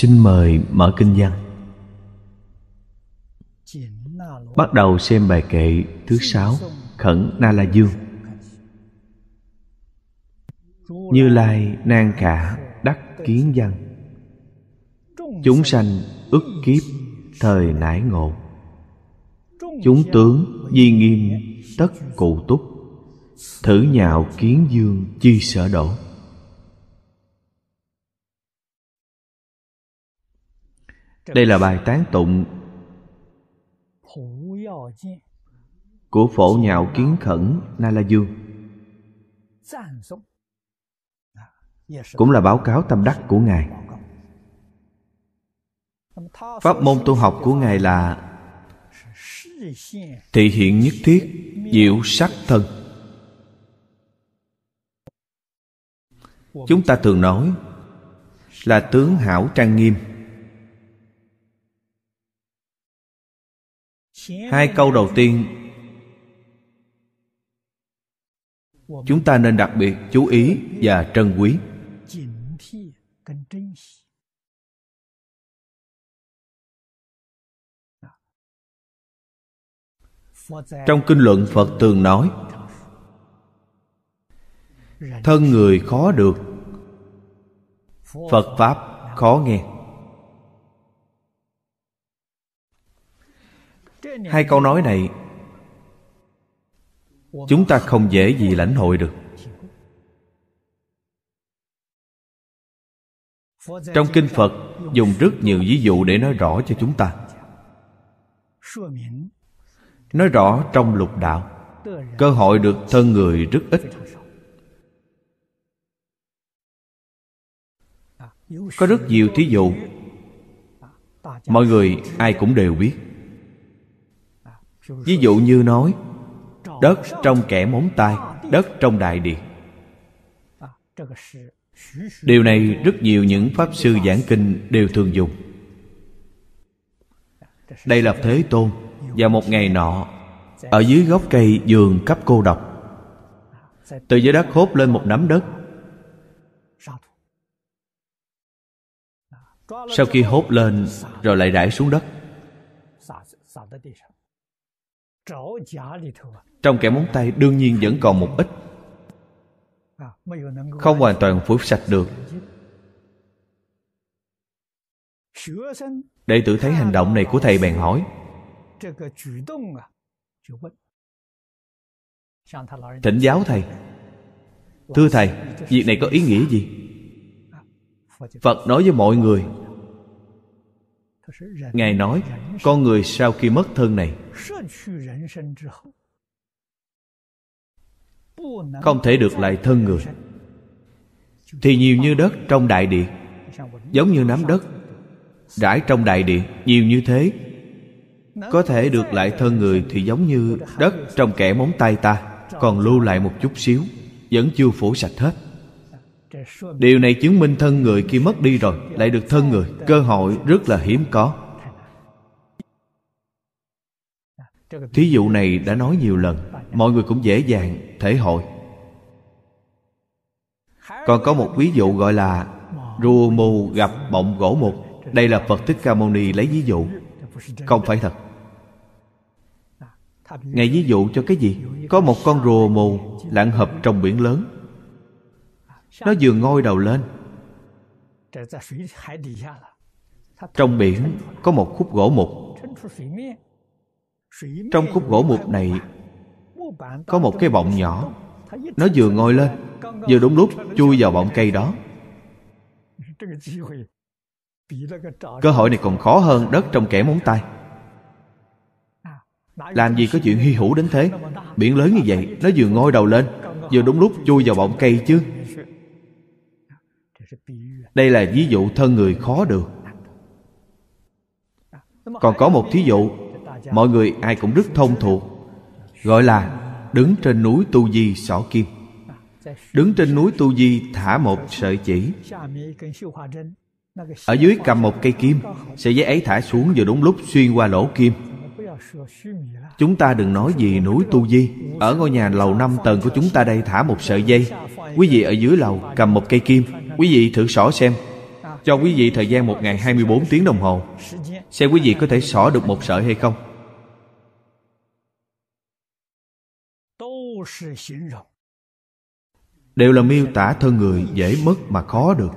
xin mời mở kinh văn. Bắt đầu xem bài kệ thứ sáu, khẩn na la dương. Như lai nan khả đắc kiến văn. Chúng sanh ức kiếp thời nải ngộ. Chúng tướng di nghiêm tất cụ túc. Thử nhạo kiến dương chi sở đổ. Đây là bài tán tụng của phổ nhạo kiến khẩn na la dương cũng là báo cáo tâm đắc của ngài. Pháp môn tu học của ngài là thị hiện nhất thiết diệu sắc thân. Chúng ta thường nói là tướng hảo trang nghiêm. Hai câu đầu tiên. Chúng ta nên đặc biệt chú ý và trân quý. Trong kinh luận, phật thường nói, thân người khó được. Phật pháp khó nghe. Hai câu nói này, chúng ta không dễ gì lãnh hội được. Trong kinh phật, dùng rất nhiều ví dụ để nói rõ cho chúng ta. Nói rõ trong lục đạo, cơ hội được thân người rất ít. Có rất nhiều thí dụ, mọi người ai cũng đều biết ví dụ như nói, đất trong kẻ móng tay, đất trong đại địa. điều này rất nhiều những pháp sư giảng kinh đều thường dùng. Đây là thế tôn và một ngày nọ, ở dưới gốc cây giường cấp cô độc. Từ dưới đất hốt lên một nắm đất. Sau khi hốt lên, rồi lại rải xuống đất trong kẻ móng tay đương nhiên vẫn còn một ít. Không hoàn toàn phủi sạch được. Đệ tử thấy hành động này của thầy bèn hỏi. Thỉnh giáo thầy. Thưa thầy việc này có ý nghĩa gì? Phật nói với mọi người ngài nói con người sau khi mất thân này không thể được lại thân người. thì nhiều như đất trong đại địa giống như nắm đất rải trong đại địa nhiều như thế có thể được lại thân người thì giống như đất trong kẻ móng tay ta còn lưu lại một chút xíu vẫn chưa phủ sạch hết điều này chứng minh thân người khi mất đi rồi lại được thân người. Cơ hội rất là hiếm có. Thí dụ này đã nói nhiều lần. Mọi người cũng dễ dàng thể hội. Còn có một ví dụ gọi là rùa mù gặp bọng gỗ mục. Đây là phật thích ca mâu ni lấy ví dụ. Không phải thật. Ngài ví dụ cho cái gì? Có một con rùa mù lặn hợp trong biển lớn nó vừa ngoi đầu lên. Trong biển có một khúc gỗ mục. Trong khúc gỗ mục này có một cái bọng nhỏ. Nó vừa ngồi lên, vừa đúng lúc chui vào bọng cây đó. Cơ hội này còn khó hơn đất trong kẻ móng tay. Làm gì có chuyện hy hữu đến thế? Biển lớn như vậy, nó vừa ngoi đầu lên, vừa đúng lúc chui vào bọng cây chứ đây là ví dụ thân người khó được. Còn có một thí dụ, mọi người ai cũng rất thông thuộc, gọi là đứng trên núi tu di xỏ kim. Đứng trên núi tu di thả một sợi chỉ. Ở dưới cầm một cây kim, sợi giấy ấy thả xuống vừa đúng lúc xuyên qua lỗ kim. Chúng ta đừng nói gì núi tu di. Ở ngôi nhà lầu năm tầng của chúng ta đây thả một sợi dây. Quý vị ở dưới lầu cầm một cây kim. Quý vị thử xỏ xem. Cho quý vị thời gian một ngày 24 tiếng đồng hồ. Xem quý vị có thể xỏ được một sợi hay không. Đều là miêu tả thân người dễ mất mà khó được.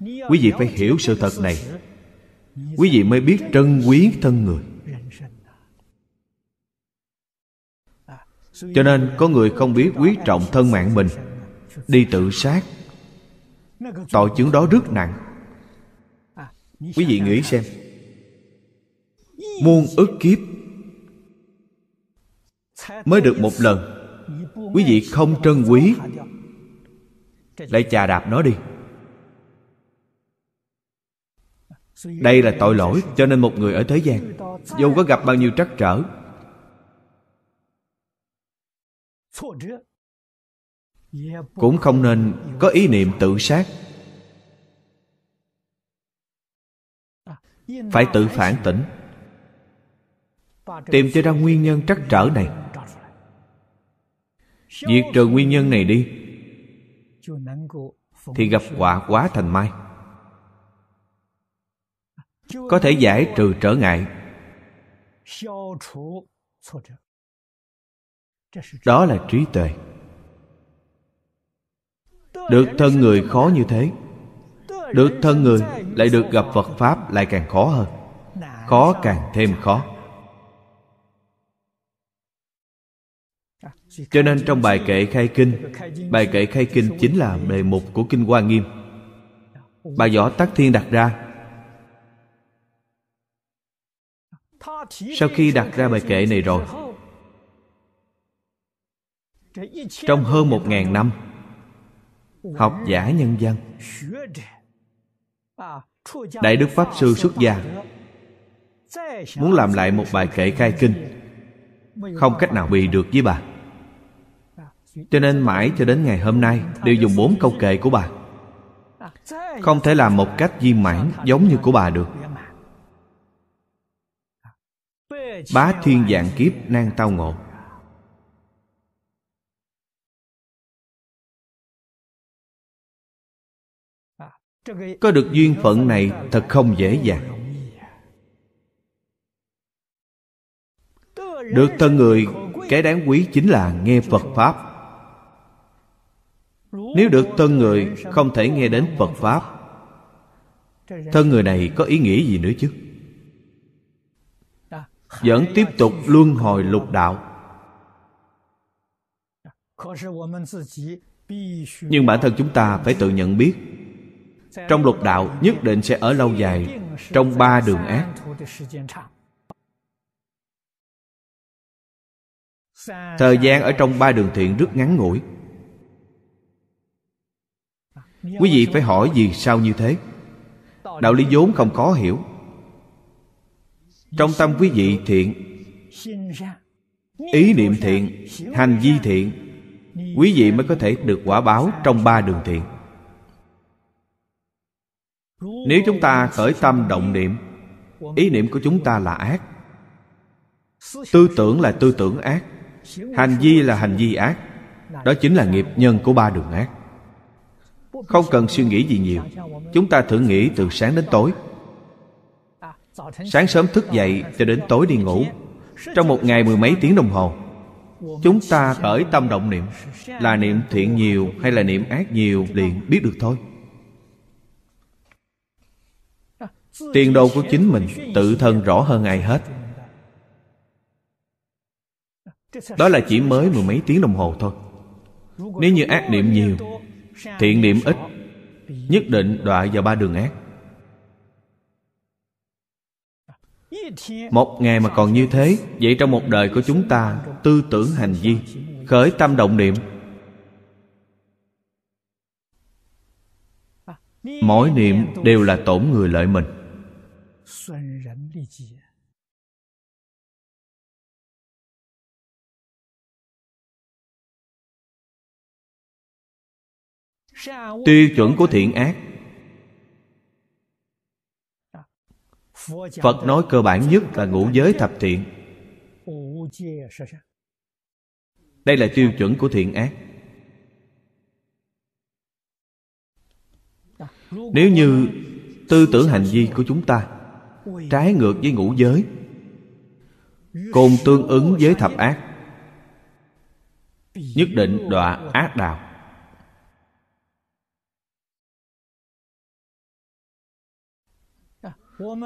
Quý vị phải hiểu sự thật này. Quý vị mới biết trân quý thân người. Cho nên có người không biết quý trọng thân mạng mình, Đi tự sát. Tội chứng đó rất nặng Quý vị nghĩ xem. Muôn ức kiếp Mới được một lần. Quý vị không trân quý. Lại chà đạp nó đi. Đây là tội lỗi Cho nên một người ở thế gian, Dù có gặp bao nhiêu trắc trở cũng không nên có ý niệm tự sát. Phải tự phản tỉnh. Tìm cho ra nguyên nhân trắc trở này. Diệt trừ nguyên nhân này đi. Thì gặp quả quá thành mai. Có thể giải trừ trở ngại. Đó là trí tuệ được thân người khó như thế. Được thân người lại được gặp phật pháp lại càng khó hơn. Khó càng thêm khó. Cho nên trong bài kệ khai kinh, bài kệ khai kinh chính là đề mục của kinh hoa nghiêm. Bà võ tắc thiên đặt ra. Sau khi đặt ra bài kệ này rồi, trong hơn một ngàn năm học giả nhân dân đại đức pháp sư xuất gia. Muốn làm lại một bài kệ khai kinh. Không cách nào bị được với bà. Cho nên mãi cho đến ngày hôm nay, đều dùng bốn câu kệ của bà. Không thể làm một cách viên mãn giống như của bà được. Bá thiên dạng kiếp nan tao ngộ. Có được duyên phận này thật không dễ dàng. Được thân người cái đáng quý chính là nghe phật pháp. Nếu được thân người, không thể nghe đến phật pháp. Thân người này có ý nghĩa gì nữa chứ? Vẫn tiếp tục luân hồi lục đạo. Nhưng bản thân chúng ta phải tự nhận biết trong lục đạo, nhất định sẽ ở lâu dài, trong ba đường ác. Thời gian ở trong ba đường thiện rất ngắn ngủi. Quý vị phải hỏi vì sao như thế? Đạo lý vốn không khó hiểu. Trong tâm quý vị thiện, ý niệm thiện, hành vi thiện, quý vị mới có thể được quả báo trong ba đường thiện nếu chúng ta khởi tâm động niệm, ý niệm của chúng ta là ác. Tư tưởng là tư tưởng ác, hành vi là hành vi ác. Đó chính là nghiệp nhân của ba đường ác. Không cần suy nghĩ gì nhiều, chúng ta thử nghĩ từ sáng đến tối. Sáng sớm thức dậy cho đến tối đi ngủ, trong một ngày mười mấy tiếng đồng hồ, chúng ta khởi tâm động niệm. Là niệm thiện nhiều hay là niệm ác nhiều liền biết được thôi. Tiền đồ của chính mình tự thân rõ hơn ai hết. Đó là chỉ mới mười mấy tiếng đồng hồ thôi. Nếu như ác niệm nhiều, thiện niệm ít, nhất định đọa vào ba đường ác. Một ngày mà còn như thế, vậy trong một đời của chúng ta, tư tưởng hành vi, khởi tâm động niệm. Mỗi niệm đều là tổn người lợi mình tiêu chuẩn của thiện ác. Phật nói cơ bản nhất là ngũ giới thập thiện. đây là tiêu chuẩn của thiện ác. Nếu như tư tưởng hành vi của chúng ta trái ngược với ngũ giới. Cùng tương ứng với thập ác. Nhất định đọa ác đạo.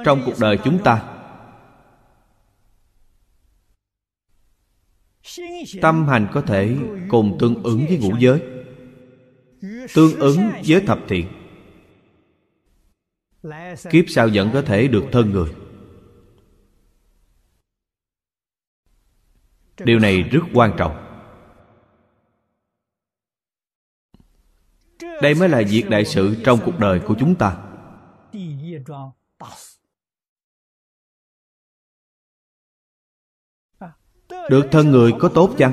Trong cuộc đời chúng ta, tâm hành có thể cùng tương ứng với ngũ giới, tương ứng với thập thiện kiếp sau vẫn có thể được thân người. Điều này rất quan trọng. Đây mới là việc đại sự trong cuộc đời của chúng ta. Được thân người có tốt chăng?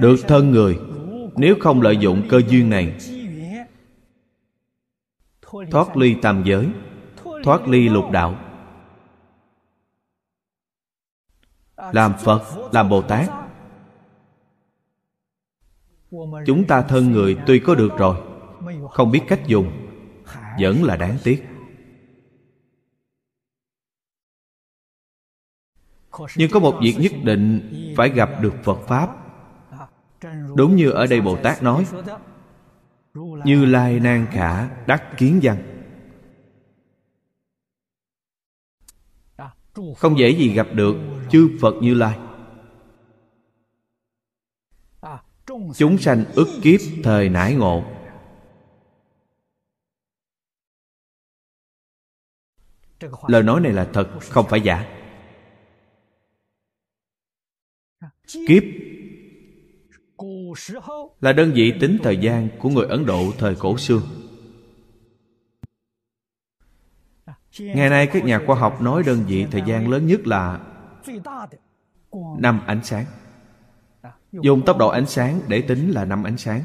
Được thân người, nếu không lợi dụng cơ duyên này thoát ly tam giới, thoát ly lục đạo. Làm phật, làm bồ tát. Chúng ta thân người tuy có được rồi, không biết cách dùng, vẫn là đáng tiếc. Nhưng có một việc nhất định phải gặp được phật pháp. Đúng như ở đây bồ tát nói như lai nan khả đắc kiến văn. Không dễ gì gặp được chư phật như lai. Chúng sanh ức kiếp thời nải ngộ. Lời nói này là thật không phải giả. Kiếp là đơn vị tính thời gian của người ấn độ thời cổ xưa. Ngày nay các nhà khoa học nói đơn vị thời gian lớn nhất là năm ánh sáng. Dùng tốc độ ánh sáng để tính là năm ánh sáng.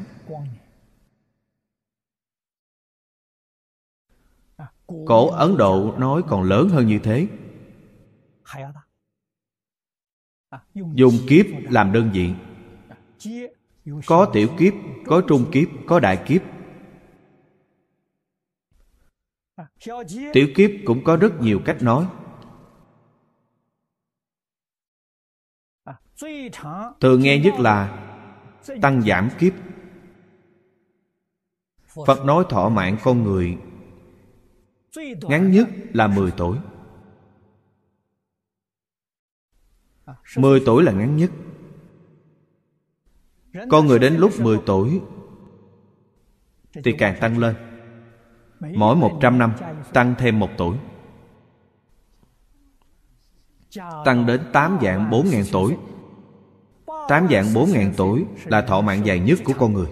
Cổ ấn độ nói còn lớn hơn như thế. Dùng kiếp làm đơn vị có tiểu kiếp, có trung kiếp, có đại kiếp. Tiểu kiếp cũng có rất nhiều cách nói. Thường nghe nhất là tăng giảm kiếp. Phật nói thọ mạng con người, ngắn nhất là 10 tuổi. 10 tuổi là ngắn nhất. Con người đến lúc 10 tuổi, Thì càng tăng lên. Mỗi 100 năm, Tăng thêm một tuổi. Tăng đến 8 dạng 4 ngàn tuổi. 8 dạng 4 ngàn tuổi Là thọ mạng dài nhất của con người.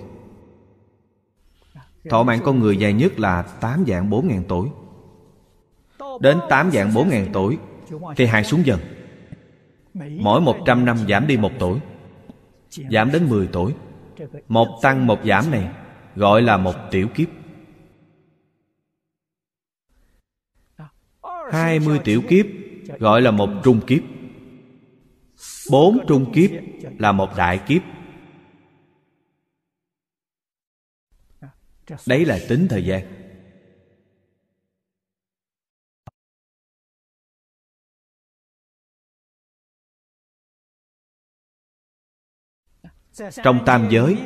Thọ mạng con người dài nhất là 8 dạng 4 ngàn tuổi. Đến 8 dạng 4 ngàn tuổi, Thì hạ xuống dần. Mỗi 100 năm giảm đi một tuổi. Giảm đến 10 tuổi. Một tăng một giảm này Gọi là một tiểu kiếp. 20 tiểu kiếp Gọi là một trung kiếp. Bốn trung kiếp là một đại kiếp. Đấy là tính thời gian. Trong tam giới,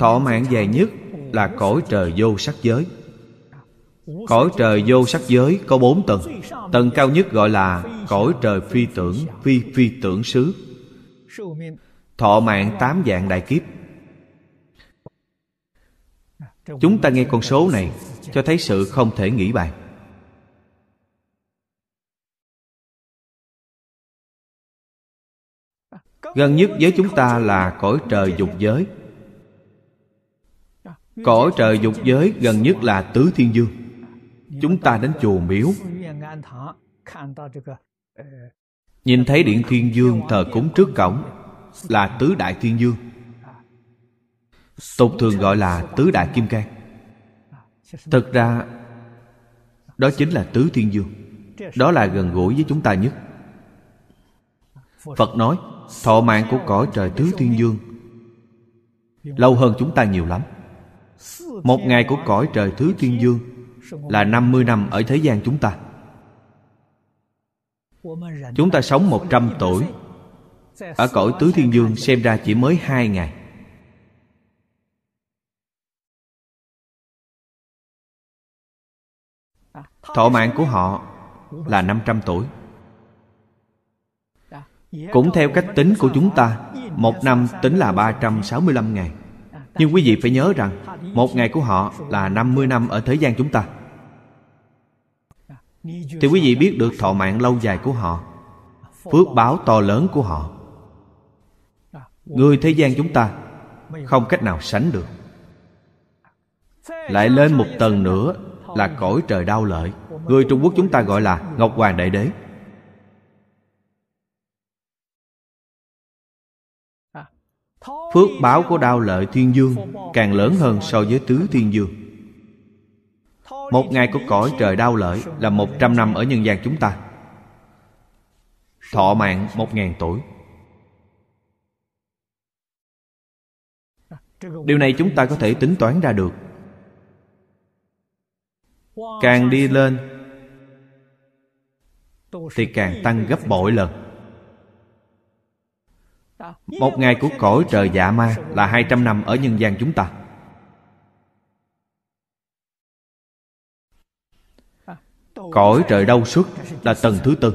thọ mạng dài nhất là cõi trời vô sắc giới. Cõi trời vô sắc giới có bốn tầng. Tầng cao nhất gọi là cõi trời phi tưởng, phi phi tưởng xứ. Thọ mạng tám dạng đại kiếp. Chúng ta nghe con số này cho thấy sự không thể nghĩ bàn. Gần nhất với chúng ta là cõi trời dục giới. Cõi trời dục giới gần nhất là tứ thiên dương. Chúng ta đến chùa miếu. Nhìn thấy điện thiên dương thờ cúng trước cổng là tứ đại thiên dương. Tục thường gọi là tứ đại kim cang. Thực ra, đó chính là tứ thiên dương. Đó là gần gũi với chúng ta nhất. Phật nói thọ mạng của cõi trời tứ thiên dương. Lâu hơn chúng ta nhiều lắm. Một ngày của cõi trời tứ thiên dương là 50 năm ở thế gian chúng ta. Chúng ta sống 100 tuổi Ở cõi tứ thiên dương xem ra chỉ mới hai ngày. Thọ mạng của họ là 500 tuổi. Cũng theo cách tính của chúng ta Một năm tính là 365 ngày. Nhưng quý vị phải nhớ rằng Một ngày của họ là 50 năm ở thế gian chúng ta. Thì quý vị biết được thọ mạng lâu dài của họ Phước báo to lớn của họ. Người thế gian chúng ta Không cách nào sánh được. Lại lên một tầng nữa Là cõi trời đau lợi. Người Trung Quốc chúng ta gọi là Ngọc Hoàng Đại Đế Phước báo của đao lợi thiên dương, Càng lớn hơn so với tứ thiên dương. Một ngày của cõi trời đau lợi Là một trăm năm ở nhân gian chúng ta. Thọ mạng một ngàn tuổi. Điều này chúng ta có thể tính toán ra được. Càng đi lên, Thì càng tăng gấp bội lần một ngày của cõi trời dạ ma Là 200 năm ở nhân gian chúng ta. Cõi trời đau xuất Là tầng thứ tư.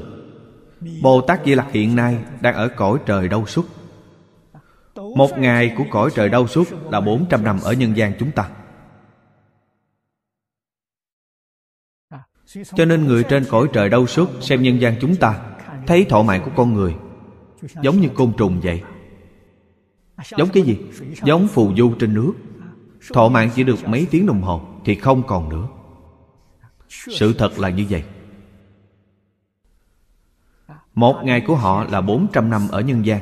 Bồ Tát Di Lặc hiện nay Đang ở cõi trời đau xuất Một ngày của cõi trời đau xuất Là 400 năm ở nhân gian chúng ta. Cho nên người trên cõi trời đau xuất Xem nhân gian chúng ta, Thấy thọ mạng của con người giống như côn trùng vậy. Giống cái gì? Giống phù du trên nước. Thọ mạng chỉ được mấy tiếng đồng hồ thì không còn nữa. Sự thật là như vậy. Một ngày của họ là 400 năm ở nhân gian.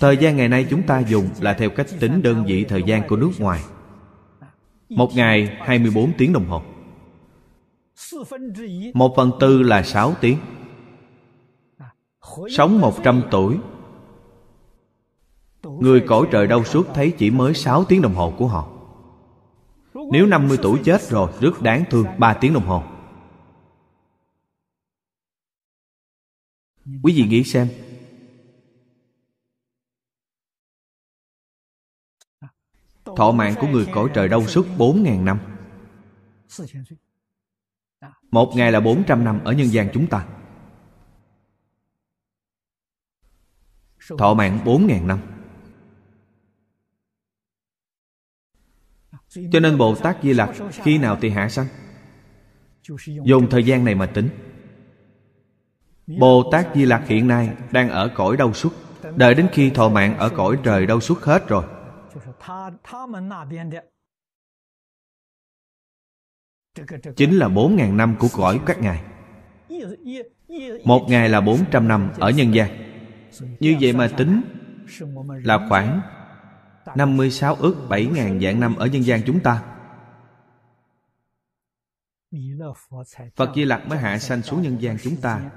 Thời gian ngày nay chúng ta dùng là theo cách tính đơn vị thời gian của nước ngoài một ngày 24 tiếng đồng hồ. Một phần tư là 6 tiếng. Sống 100 tuổi. Người cõi trời đau suốt thấy chỉ mới 6 tiếng đồng hồ của họ. Nếu 50 tuổi chết rồi, Rất đáng thương 3 tiếng đồng hồ. Quý vị nghĩ xem Thọ mạng của người cõi trời đông suốt 4.000 năm. Một ngày là 400 năm ở nhân gian chúng ta. Thọ mạng 4.000 năm. Cho nên Bồ Tát Di Lặc Khi nào thì hạ sanh? Dùng thời gian này mà tính. Bồ Tát Di Lặc hiện nay Đang ở cõi đau suốt. Đợi đến khi thọ mạng ở cõi trời đau suốt hết rồi chính là bốn ngàn năm của cõi các ngài. một ngày là bốn trăm năm ở nhân gian. Như vậy mà tính là khoảng 56 ước 7 ngàn vạn năm ở nhân gian chúng ta. Phật Di Lặc mới hạ sanh xuống nhân gian chúng ta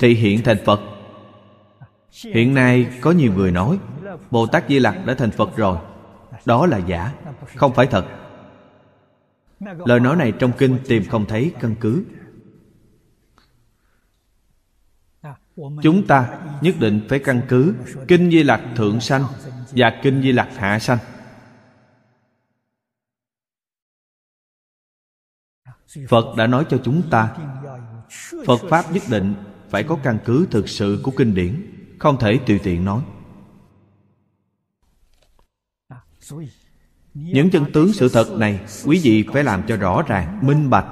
Thì hiện thành Phật Hiện nay có nhiều người nói Bồ Tát Di Lặc đã thành Phật rồi. Đó là giả, Không phải thật. Lời nói này trong kinh tìm không thấy căn cứ. Chúng ta nhất định phải căn cứ Kinh Di Lặc Thượng Sanh Và Kinh Di Lặc Hạ Sanh. Phật đã nói cho chúng ta, Phật Pháp nhất định phải có căn cứ thực sự của kinh điển. Không thể tùy tiện nói. Những chân tướng sự thật này quý vị phải làm cho rõ ràng, minh bạch.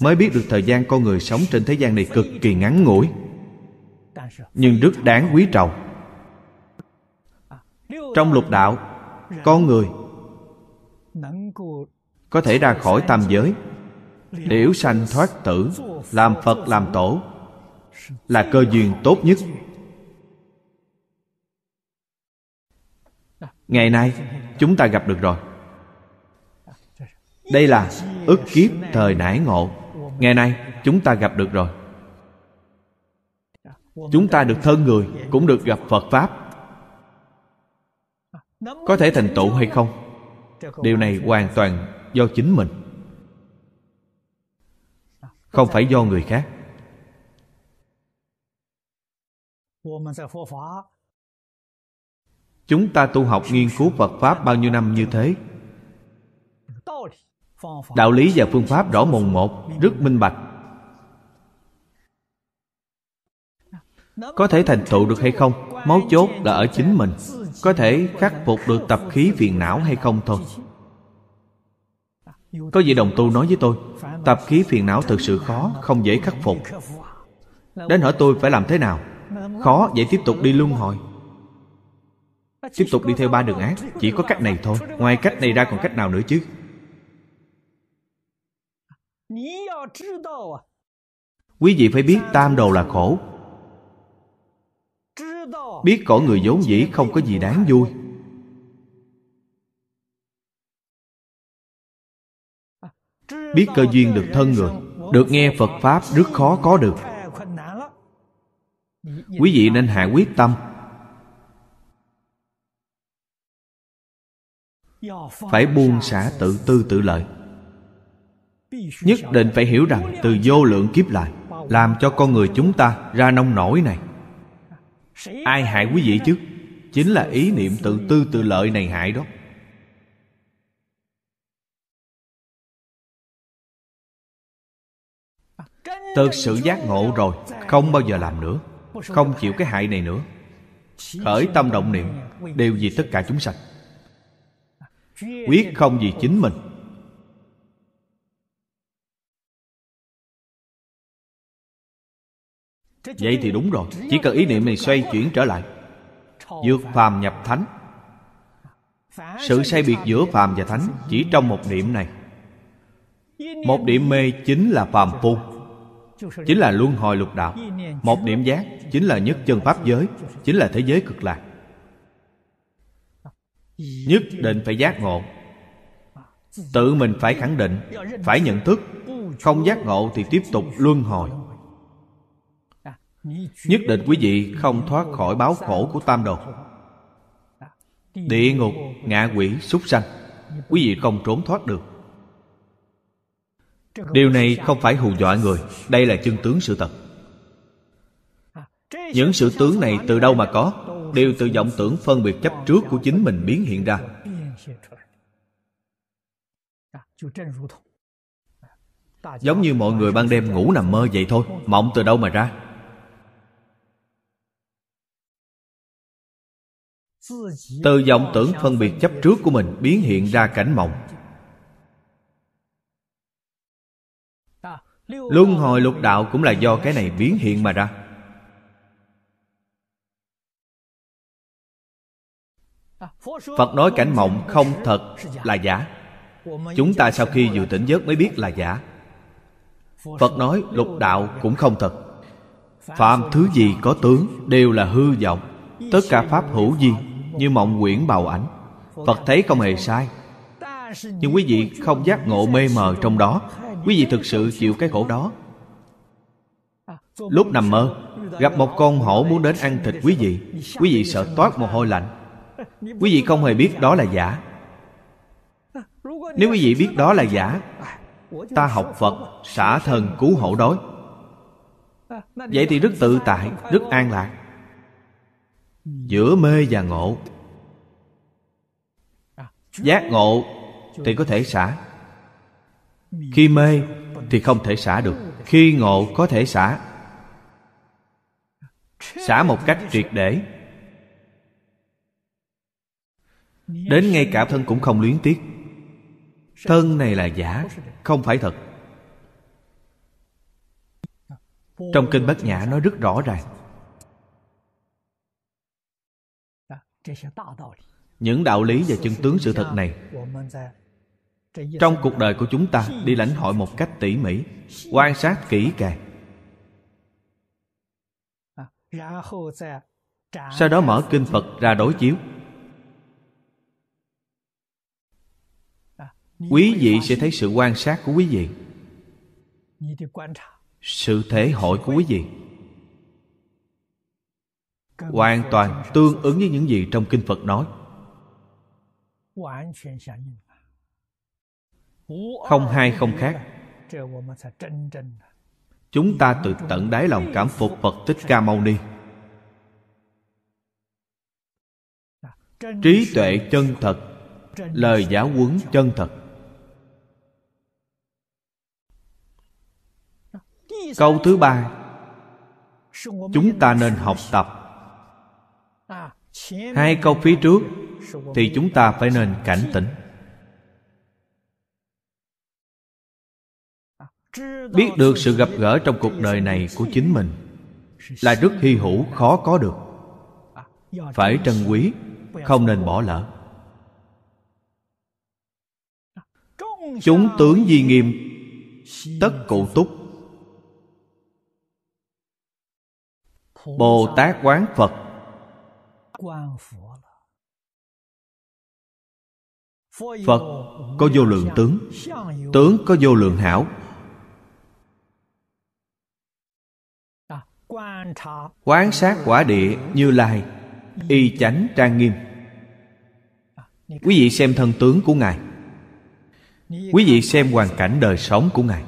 Mới biết được thời gian con người sống trên thế gian này cực kỳ ngắn ngủi. Nhưng rất đáng quý trọng. Trong lục đạo, con người có thể ra khỏi tam giới liễu sanh thoát tử, làm phật, làm tổ là cơ duyên tốt nhất. Ngày nay, chúng ta gặp được rồi. Đây là ức kiếp thời nải ngộ. Ngày nay, chúng ta gặp được rồi. Chúng ta được thân người, cũng được gặp phật pháp. Có thể thành tựu hay không? Điều này hoàn toàn do chính mình. Không phải do người khác. Chúng ta tu học nghiên cứu phật pháp bao nhiêu năm như thế? Đạo lý và phương pháp rõ mồn một rất minh bạch. Có thể thành tựu được hay không? Mấu chốt là ở chính mình. Có thể khắc phục được tập khí phiền não hay không thôi. Có vị đồng tu nói với tôi tập khí phiền não thực sự khó không dễ khắc phục. Đến hỏi tôi phải làm thế nào khó, vậy tiếp tục đi luân hồi. Tiếp tục đi theo ba đường ác, chỉ có cách này thôi. Ngoài cách này ra còn cách nào nữa chứ? Quý vị phải biết tam đồ là khổ. Biết cõi người vốn dĩ không có gì đáng vui. Biết cơ duyên được thân người, được nghe phật pháp, rất khó có được quý vị nên hạ quyết tâm. Phải buông xả tự tư tự lợi. Nhất định phải hiểu rằng từ vô lượng kiếp lại làm cho con người chúng ta ra nông nổi này. Ai hại quý vị chứ? Chính là ý niệm tự tư tự lợi này hại đó. Thực sự giác ngộ rồi không bao giờ làm nữa không chịu cái hại này nữa. Khởi tâm động niệm, đều vì tất cả chúng sanh. Quyết không vì chính mình. Vậy thì đúng rồi, chỉ cần ý niệm này xoay chuyển trở lại. Vượt phàm nhập thánh. Sự sai biệt giữa phàm và thánh chỉ trong một niệm này. Một điểm mê chính là phàm phu chính là luân hồi lục đạo. Một niệm giác chính là nhất chân pháp giới, chính là thế giới cực lạc. Nhất định phải giác ngộ. Tự mình phải khẳng định, phải nhận thức. Không giác ngộ thì tiếp tục luân hồi. Nhất định quý vị không thoát khỏi báo khổ của tam đồ. Địa ngục, ngạ quỷ, súc sanh. Quý vị không trốn thoát được điều này không phải hù dọa người đây là chân tướng sự thật. Những sự tướng này từ đâu mà có? đều từ vọng tưởng phân biệt chấp trước của chính mình biến hiện ra. Giống như mọi người ban đêm ngủ nằm mơ vậy thôi mộng từ đâu mà ra? Từ vọng tưởng phân biệt chấp trước của mình biến hiện ra cảnh mộng luân hồi lục đạo cũng là do cái này biến hiện mà ra. Phật nói cảnh mộng không thật là giả. Chúng ta sau khi vừa tỉnh giấc mới biết là giả. Phật nói lục đạo cũng không thật. Phạm thứ gì có tướng đều là hư vọng. Tất cả pháp hữu vi như mộng quyển bào ảnh. Phật thấy không hề sai. Nhưng quý vị không giác ngộ mê mờ trong đó quý vị thực sự chịu cái khổ đó. Lúc nằm mơ, gặp một con hổ muốn đến ăn thịt quý vị. Quý vị sợ toát mồ hôi lạnh. Quý vị không hề biết đó là giả. Nếu quý vị biết đó là giả, ta học phật, xả thân cứu hổ đói. Vậy thì rất tự tại, rất an lạc. Giữa mê và ngộ. Giác ngộ thì có thể xả khi mê thì không thể xả được. Khi ngộ có thể xả. Xả một cách triệt để. Đến ngay cả thân cũng không luyến tiếc. Thân này là giả, không phải thật. Trong kinh bát nhã nói rất rõ ràng. Những đạo lý và chân tướng sự thật này trong cuộc đời của chúng ta đi lãnh hội một cách tỉ mỉ quan sát kỹ càng. Sau đó mở kinh phật ra đối chiếu. Quý vị sẽ thấy sự quan sát của quý vị. Sự thể hội của quý vị. Hoàn toàn tương ứng với những gì trong kinh phật nói không hai không khác. Chúng ta từ tận đáy lòng cảm phục phật thích ca mâu ni. Trí tuệ chân thật, lời giáo huấn chân thật. Câu thứ ba. Chúng ta nên học tập. Hai câu phía trước thì chúng ta phải nên cảnh tỉnh. Biết được sự gặp gỡ trong cuộc đời này của chính mình là rất hy hữu, khó có được. Phải trân quý, không nên bỏ lỡ. Chúng tướng di nghiêm, tất cụ túc. Bồ tát quán phật. Phật có vô lượng tướng tướng có vô lượng hảo. Quán sát quả địa như lai, y chánh trang nghiêm. Quý vị xem thân tướng của ngài. Quý vị xem hoàn cảnh đời sống của ngài.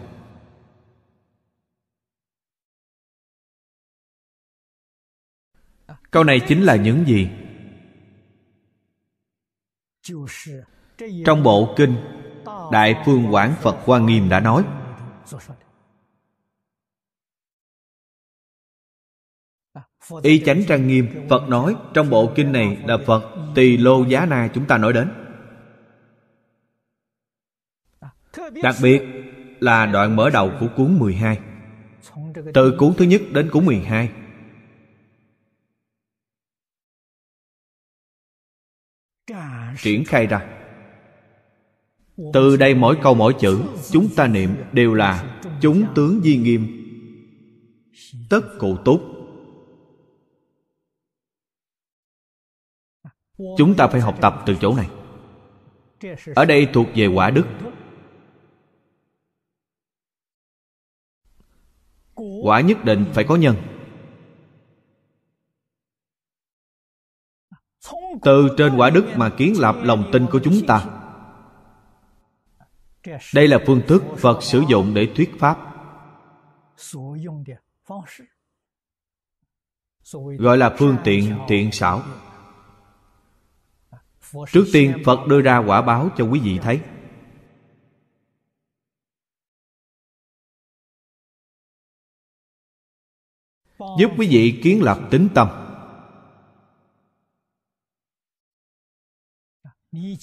Câu này chính là những gì? Trong bộ kinh đại phương quảng phật hoa nghiêm đã nói y chánh trang nghiêm, phật nói trong bộ kinh này là phật, tỳ lô giá na chúng ta nói đến. Đặc biệt là đoạn mở đầu của cuốn 12 từ cuốn thứ nhất đến cuốn 12 triển khai ra. Từ đây mỗi câu mỗi chữ, chúng ta niệm đều là chúng tướng di nghiêm. Tất cụ túc. Chúng ta phải học tập từ chỗ này. Ở đây thuộc về quả đức. Quả nhất định phải có nhân. Từ trên quả đức mà kiến lập lòng tin của chúng ta. Đây là phương thức phật sử dụng để thuyết pháp. Gọi là phương tiện thiện xảo trước tiên phật đưa ra quả báo cho quý vị thấy. Giúp quý vị kiến lập tính tâm.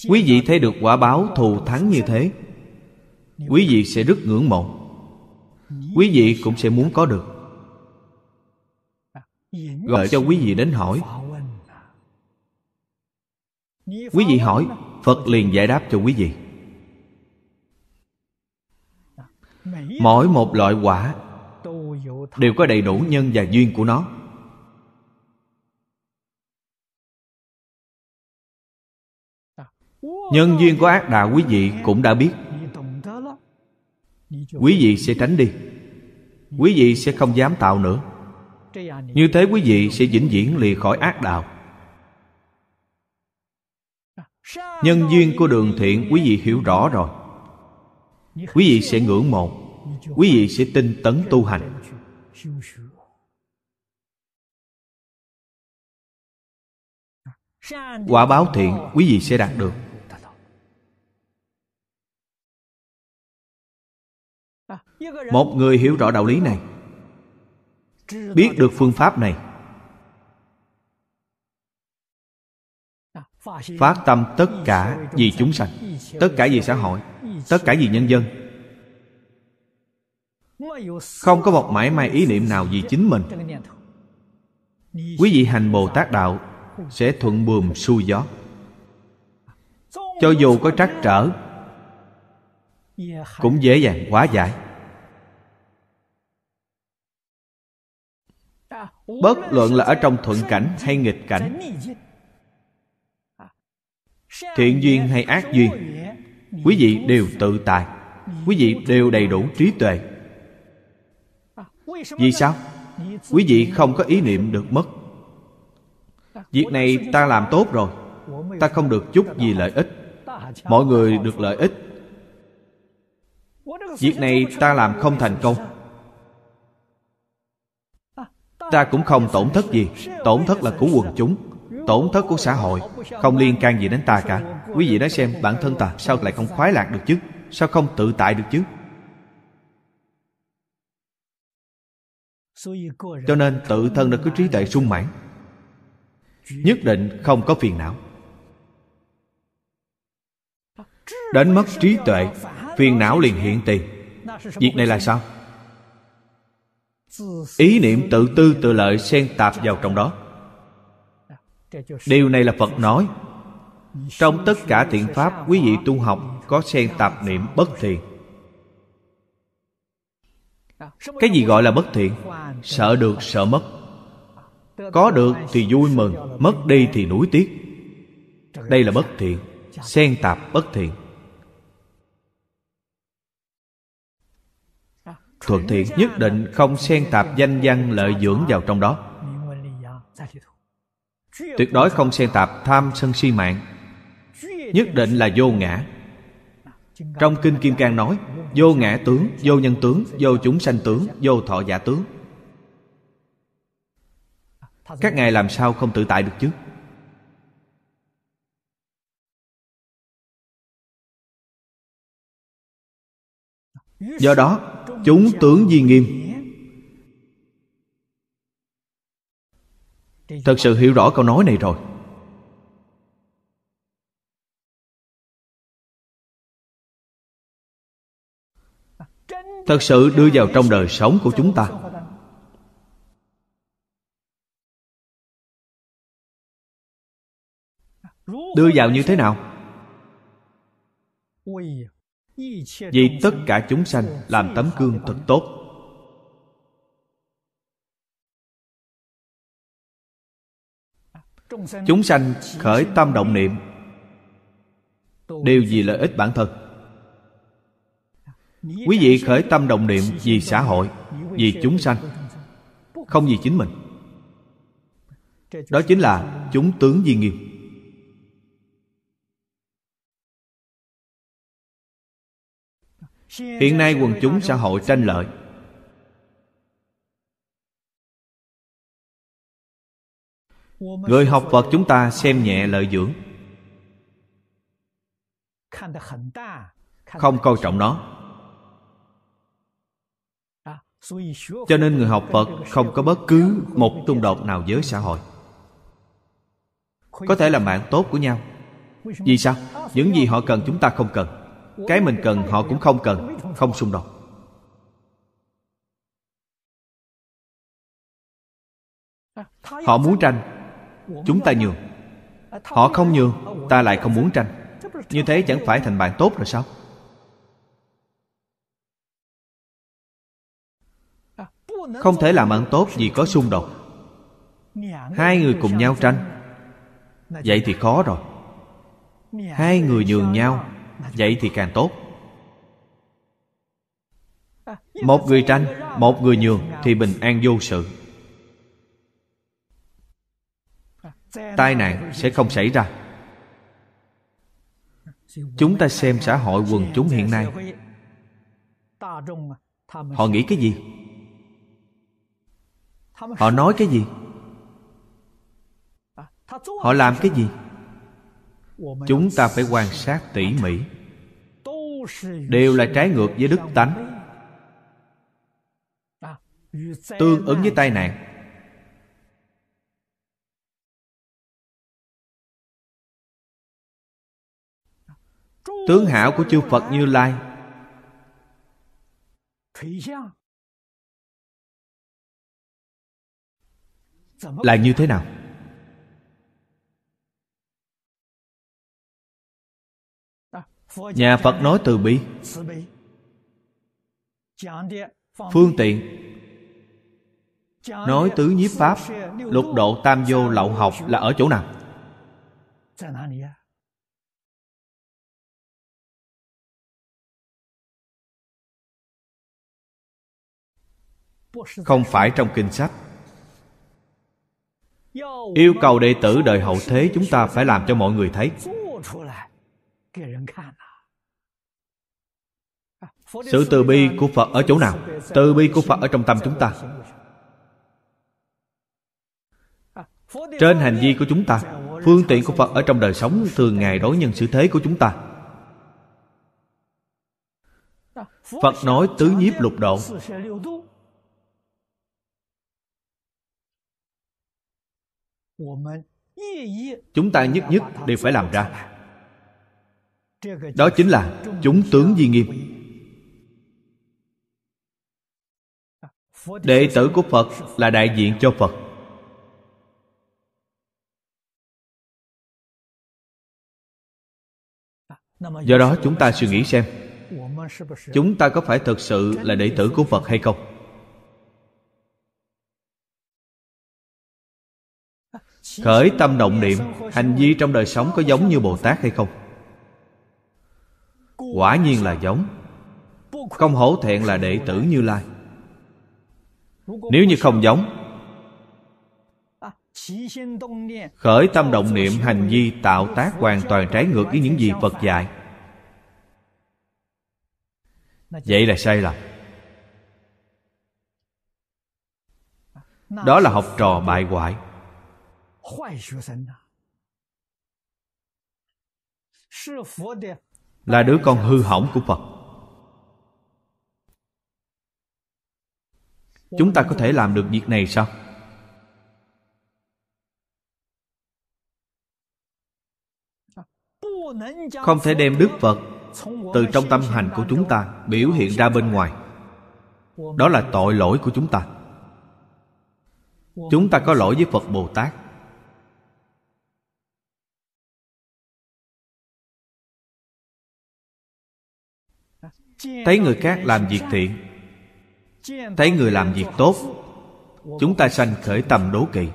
Quý vị thấy được quả báo thù thắng như thế quý vị sẽ rất ngưỡng mộ. Quý vị cũng sẽ muốn có được. Gọi cho quý vị đến hỏi quý vị hỏi phật liền giải đáp cho quý vị. Mỗi một loại quả đều có đầy đủ nhân và duyên của nó. Nhân duyên của ác đạo quý vị cũng đã biết. Quý vị sẽ tránh đi. Quý vị sẽ không dám tạo nữa. Như thế quý vị sẽ vĩnh viễn lìa khỏi ác đạo nhân duyên của đường thiện, quý vị hiểu rõ rồi. Quý vị sẽ ngưỡng mộ, quý vị sẽ tinh tấn tu hành. Quả báo thiện, quý vị sẽ đạt được. Một người hiểu rõ đạo lý này, biết được phương pháp này phát tâm tất cả vì chúng sanh, tất cả vì xã hội, tất cả vì nhân dân. Không có một mãi may ý niệm nào vì chính mình. Quý vị hành bồ tát đạo sẽ thuận buồm xuôi gió. Cho dù có trắc trở, cũng dễ dàng hóa giải. Bất luận là ở trong thuận cảnh hay nghịch cảnh thiện duyên hay ác duyên, quý vị đều tự tại, quý vị đều đầy đủ trí tuệ. Vì sao? Quý vị không có ý niệm được mất. Việc này ta làm tốt rồi, ta không được chút gì lợi ích. Mọi người được lợi ích. Việc này ta làm không thành công. Ta cũng không tổn thất gì, tổn thất là của quần chúng tổn thất của xã hội. Không liên can gì đến ta cả. Quý vị nói xem, bản thân ta sao lại không khoái lạc được chứ? Sao không tự tại được chứ? Cho nên tự thân đã có trí tuệ sung mãn. Nhất định không có phiền não. Đến mất trí tuệ, phiền não liền hiện tiền việc này là sao? Ý niệm tự tư tự lợi xen tạp vào trong đó điều này là phật nói. Trong tất cả thiện pháp, quý vị tu học có xen tạp niệm bất thiện. Cái gì gọi là bất thiện? Sợ được, sợ mất. Có được thì vui mừng, mất đi thì nuối tiếc. Đây là bất thiện, xen tạp bất thiện. Thuận thiện nhất định không xen tạp danh văn lợi dưỡng vào trong đó tuyệt đối không xen tạp tham sân si mạng. Nhất định là vô ngã. Trong kinh kim cang nói, vô ngã tướng, vô nhân tướng, vô chúng sanh tướng, vô thọ giả tướng. Các ngài làm sao không tự tại được chứ? Do đó, chúng tướng di nghiêm thật sự hiểu rõ câu nói này rồi. Thật sự đưa vào trong đời sống của chúng ta. Đưa vào như thế nào? Vì tất cả chúng sanh làm tấm gương thật tốt. Chúng sanh khởi tâm động niệm. Đều vì lợi ích bản thân? Quý vị khởi tâm động niệm vì xã hội, vì chúng sanh, không vì chính mình. Đó chính là chúng tướng di nghiêm. Hiện nay quần chúng xã hội tranh lợi. Người học phật chúng ta xem nhẹ lợi dưỡng. Không coi trọng nó. Cho nên người học phật không có bất cứ một xung đột nào với xã hội. Có thể là bạn tốt của nhau. Vì sao? Những gì họ cần chúng ta không cần. Cái mình cần họ cũng không cần. Không xung đột. Họ muốn tranh chúng ta nhường. Họ không nhường, ta lại không muốn tranh. Như thế chẳng phải thành bạn tốt rồi sao? Không thể làm bạn tốt vì có xung đột. Hai người cùng nhau tranh. Vậy thì khó rồi. Hai người nhường nhau, vậy thì càng tốt. Một người tranh, một người nhường thì bình an vô sự. Tai nạn sẽ không xảy ra. Chúng ta xem xã hội quần chúng hiện nay. Họ nghĩ cái gì? Họ nói cái gì? Họ làm cái gì? Chúng ta phải quan sát tỉ mỉ. Đều là trái ngược với đức tánh tương ứng với tai nạn. Tướng hảo của chư phật như lai. Là như thế nào? Nhà phật nói từ bi. Phương tiện. Nói tứ nhiếp pháp, lục độ tam vô lậu học là ở chỗ nào? Không phải trong kinh sách. Yêu cầu đệ tử đời hậu thế chúng ta phải làm cho mọi người thấy. Sự từ bi của phật ở chỗ nào? Từ bi của phật ở trong tâm chúng ta. Trên hành vi của chúng ta, phương tiện của phật ở trong đời sống thường ngày đối nhân xử thế của chúng ta. Phật nói tứ nhiếp lục độ. Chúng ta nhất nhất đều phải làm ra. Đó chính là chúng tướng di nghiêm. Đệ tử của phật là đại diện cho phật. Do đó chúng ta suy nghĩ xem, chúng ta có phải thực sự là đệ tử của phật hay không? Khởi tâm động niệm, hành vi trong đời sống có giống như bồ tát hay không? Quả nhiên là giống. Không hổ thẹn là đệ tử như lai. Nếu như không giống, khởi tâm động niệm, hành vi tạo tác hoàn toàn trái ngược với những gì phật dạy. Vậy là sai lầm. Đó là học trò bại hoại là đứa con hư hỏng của phật. Chúng ta có thể làm được việc này sao? Không thể đem đức phật từ trong tâm hành của chúng ta biểu hiện ra bên ngoài. Đó là tội lỗi của chúng ta. Chúng ta có lỗi với phật bồ tát thấy người khác làm việc thiện, thấy người làm việc tốt, chúng ta sanh khởi tâm đố kỵ.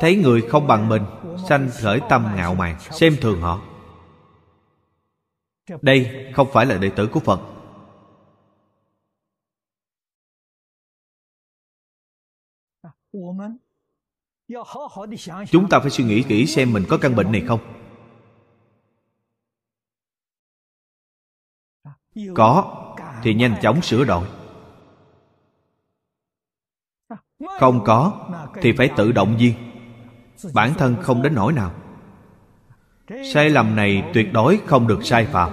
Thấy người không bằng mình, sanh khởi tâm ngạo mạn, xem thường họ. Đây không phải là đệ tử của phật. Chúng ta phải suy nghĩ kỹ xem mình có căn bệnh này không. Có thì nhanh chóng sửa đổi. Không có thì phải tự động viên. Bản thân không đến nỗi nào. Sai lầm này tuyệt đối không được sai phạm.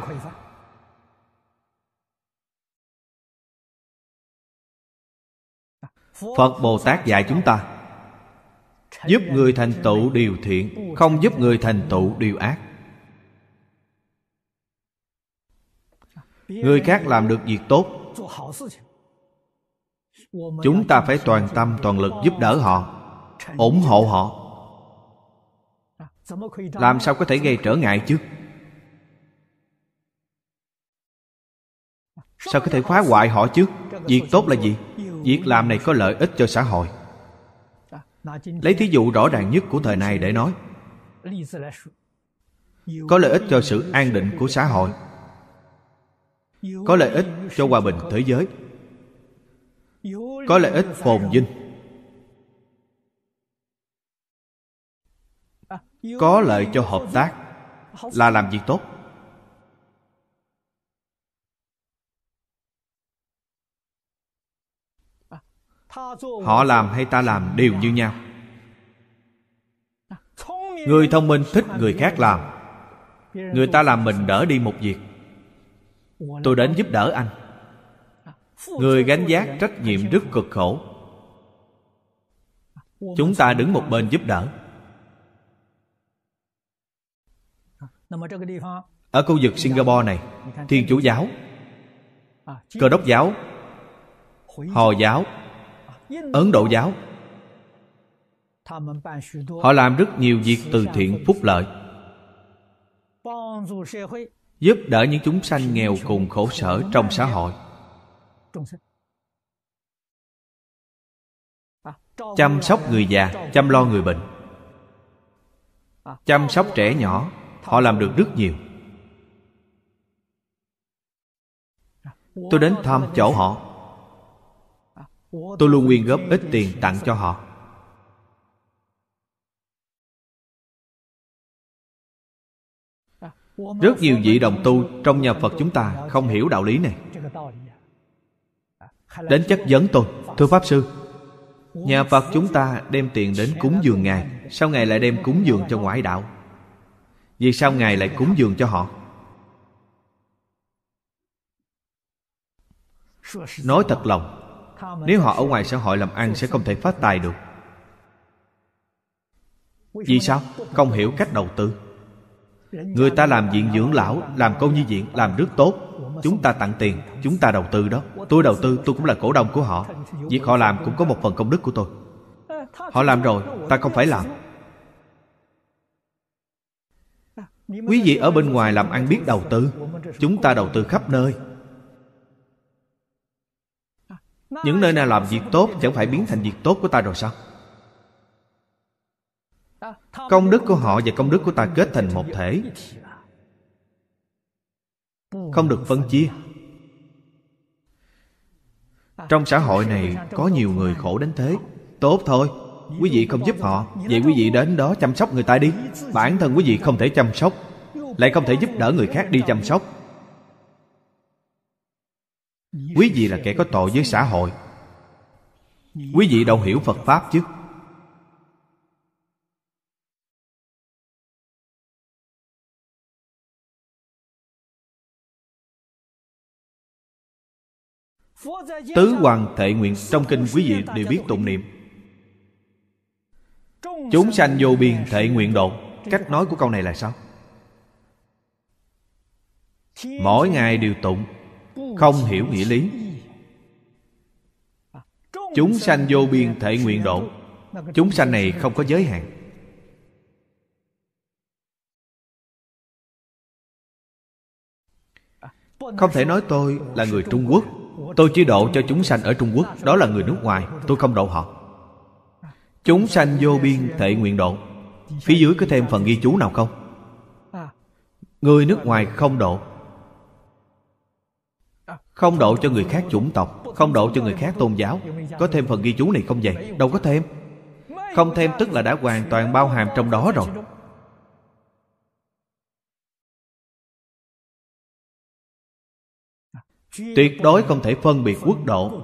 phật bồ tát dạy chúng ta giúp người thành tựu điều thiện không giúp người thành tựu điều ác người khác làm được việc tốt. Chúng ta phải toàn tâm, toàn lực giúp đỡ họ, ủng hộ họ. Làm sao có thể gây trở ngại chứ? Sao có thể phá hoại họ chứ? Việc tốt là gì? Việc làm này có lợi ích cho xã hội. Lấy thí dụ rõ ràng nhất của thời này để nói. Có lợi ích cho sự an định của xã hội có lợi ích cho hòa bình thế giới. Có lợi ích phồn vinh. Có lợi cho hợp tác. Là làm việc tốt. Họ làm hay ta làm đều như nhau. Người thông minh thích người khác làm. Người ta làm mình đỡ đi một việc tôi đến giúp đỡ anh người gánh giác trách nhiệm rất cực khổ chúng ta đứng một bên giúp đỡ ở khu vực singapore này thiên chủ giáo cơ đốc giáo hồi giáo ấn độ giáo họ làm rất nhiều việc từ thiện phúc lợi giúp đỡ những chúng sanh nghèo cùng khổ sở trong xã hội. Chăm sóc người già, chăm lo người bệnh. Chăm sóc trẻ nhỏ, họ làm được rất nhiều. Tôi đến thăm chỗ họ. Tôi luôn quyên góp ít tiền tặng cho họ. Rất nhiều vị đồng tu trong nhà phật chúng ta không hiểu đạo lý này. Đến chất vấn tôi, thưa pháp sư, nhà phật chúng ta đem tiền đến cúng dường ngài, sao ngài lại đem cúng dường cho ngoại đạo? Vì sao ngài lại cúng dường cho họ? Nói thật lòng, nếu họ ở ngoài xã hội làm ăn sẽ không thể phát tài được. Vì sao? Không hiểu cách đầu tư người ta làm viện dưỡng lão, làm công nhi viện, làm rất tốt. Chúng ta tặng tiền, chúng ta đầu tư đó. Tôi đầu tư, tôi cũng là cổ đông của họ. Việc họ làm cũng có một phần công đức của tôi. Họ làm rồi, ta không phải làm. Quý vị ở bên ngoài làm ăn biết đầu tư. Chúng ta đầu tư khắp nơi. Những nơi nào làm việc tốt chẳng phải biến thành việc tốt của ta rồi sao? Công đức của họ và công đức của ta kết thành một thể. Không được phân chia. Trong xã hội này có nhiều người khổ đến thế. Tốt thôi. Quý vị không giúp họ. Vậy quý vị đến đó chăm sóc người ta đi. Bản thân quý vị không thể chăm sóc. Lại không thể giúp đỡ người khác đi chăm sóc. Quý vị là kẻ có tội với xã hội. Quý vị đâu hiểu phật pháp chứ? Tứ hoàng thệ nguyện trong kinh quý vị đều biết tụng niệm. chúng sanh vô biên thệ nguyện độ cách nói của câu này là sao? Mỗi ngày đều tụng không hiểu nghĩa lý. Chúng sanh vô biên thể nguyện độ chúng sanh này không có giới hạn. Không thể nói tôi là người trung quốc tôi chỉ độ cho chúng sanh ở trung quốc, đó là người nước ngoài, tôi không độ họ. Chúng sanh vô biên thể nguyện độ. Phía dưới có thêm phần ghi chú nào không? Người nước ngoài không độ không độ cho người khác chủng tộc, không độ cho người khác tôn giáo. Có thêm phần ghi chú này không vậy? Đâu có thêm. Không thêm tức là đã hoàn toàn bao hàm trong đó rồi. Tuyệt đối không thể phân biệt quốc độ.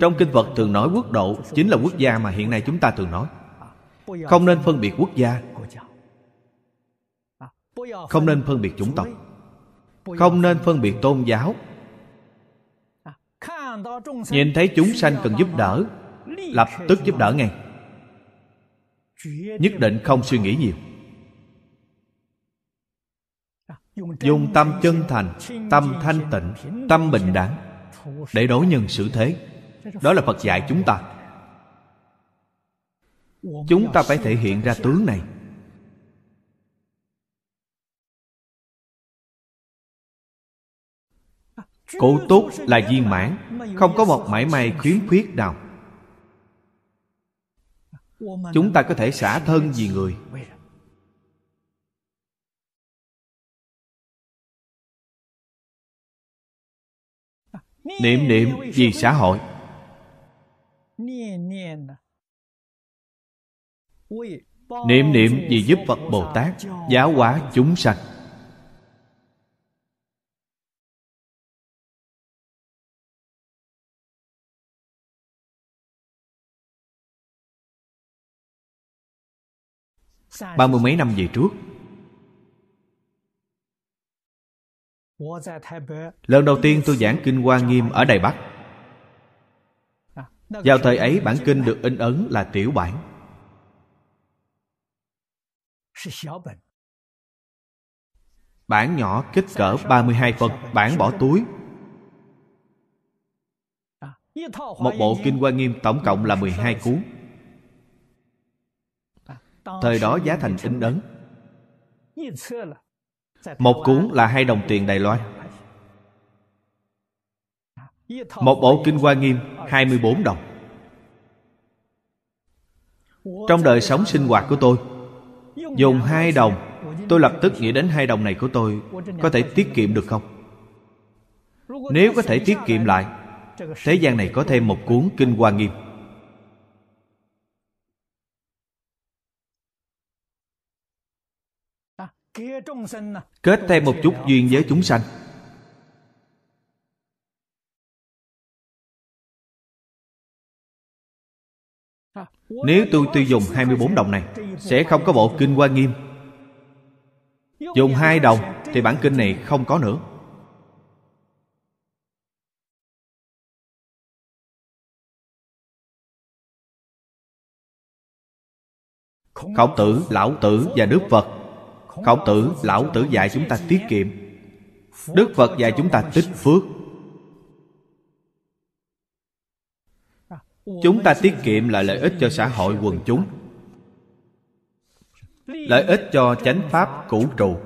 Trong kinh phật thường nói quốc độ chính là quốc gia mà hiện nay chúng ta thường nói. Không nên phân biệt quốc gia. Không nên phân biệt chủng tộc. Không nên phân biệt tôn giáo. Nhìn thấy chúng sanh cần giúp đỡ, lập tức giúp đỡ ngay. Nhất định không suy nghĩ nhiều dùng tâm chân thành, tâm thanh tịnh, tâm bình đẳng để đối nhân xử thế. Đó là phật dạy chúng ta. Chúng ta phải thể hiện ra tướng này. Cụ túc là viên mãn, không có một mảy may khuyến khuyết nào. Chúng ta có thể xả thân vì người. Niệm niệm vì xã hội. Niệm niệm vì giúp phật bồ tát giáo hóa chúng sanh. Ba mươi mấy năm về trước lần đầu tiên tôi giảng kinh hoa nghiêm ở đài bắc. Vào thời ấy bản kinh được in ấn là tiểu bản. Bản nhỏ kích cỡ 32 phần, bản bỏ túi. Một bộ kinh hoa nghiêm tổng cộng là 12 cuốn. Thời đó giá thành in ấn một cuốn là hai đồng tiền đài loan. Một bộ kinh hoa nghiêm 24 đồng. Trong đời sống sinh hoạt của tôi dùng hai đồng tôi lập tức nghĩ đến hai đồng này của tôi có thể tiết kiệm được không? Nếu có thể tiết kiệm lại thế gian này có thêm một cuốn kinh hoa nghiêm kết thêm một chút duyên với chúng sanh. Nếu tôi tiêu dùng 24 đồng này Sẽ không có bộ kinh hoa nghiêm. Dùng hai đồng Thì bản kinh này không có nữa. Khổng tử, Lão tử và Đức Phật Khổng tử, Lão tử dạy chúng ta tiết kiệm. Đức Phật dạy chúng ta tích phước. Chúng ta tiết kiệm là lợi ích cho xã hội quần chúng Lợi ích cho chánh pháp cũ trụ.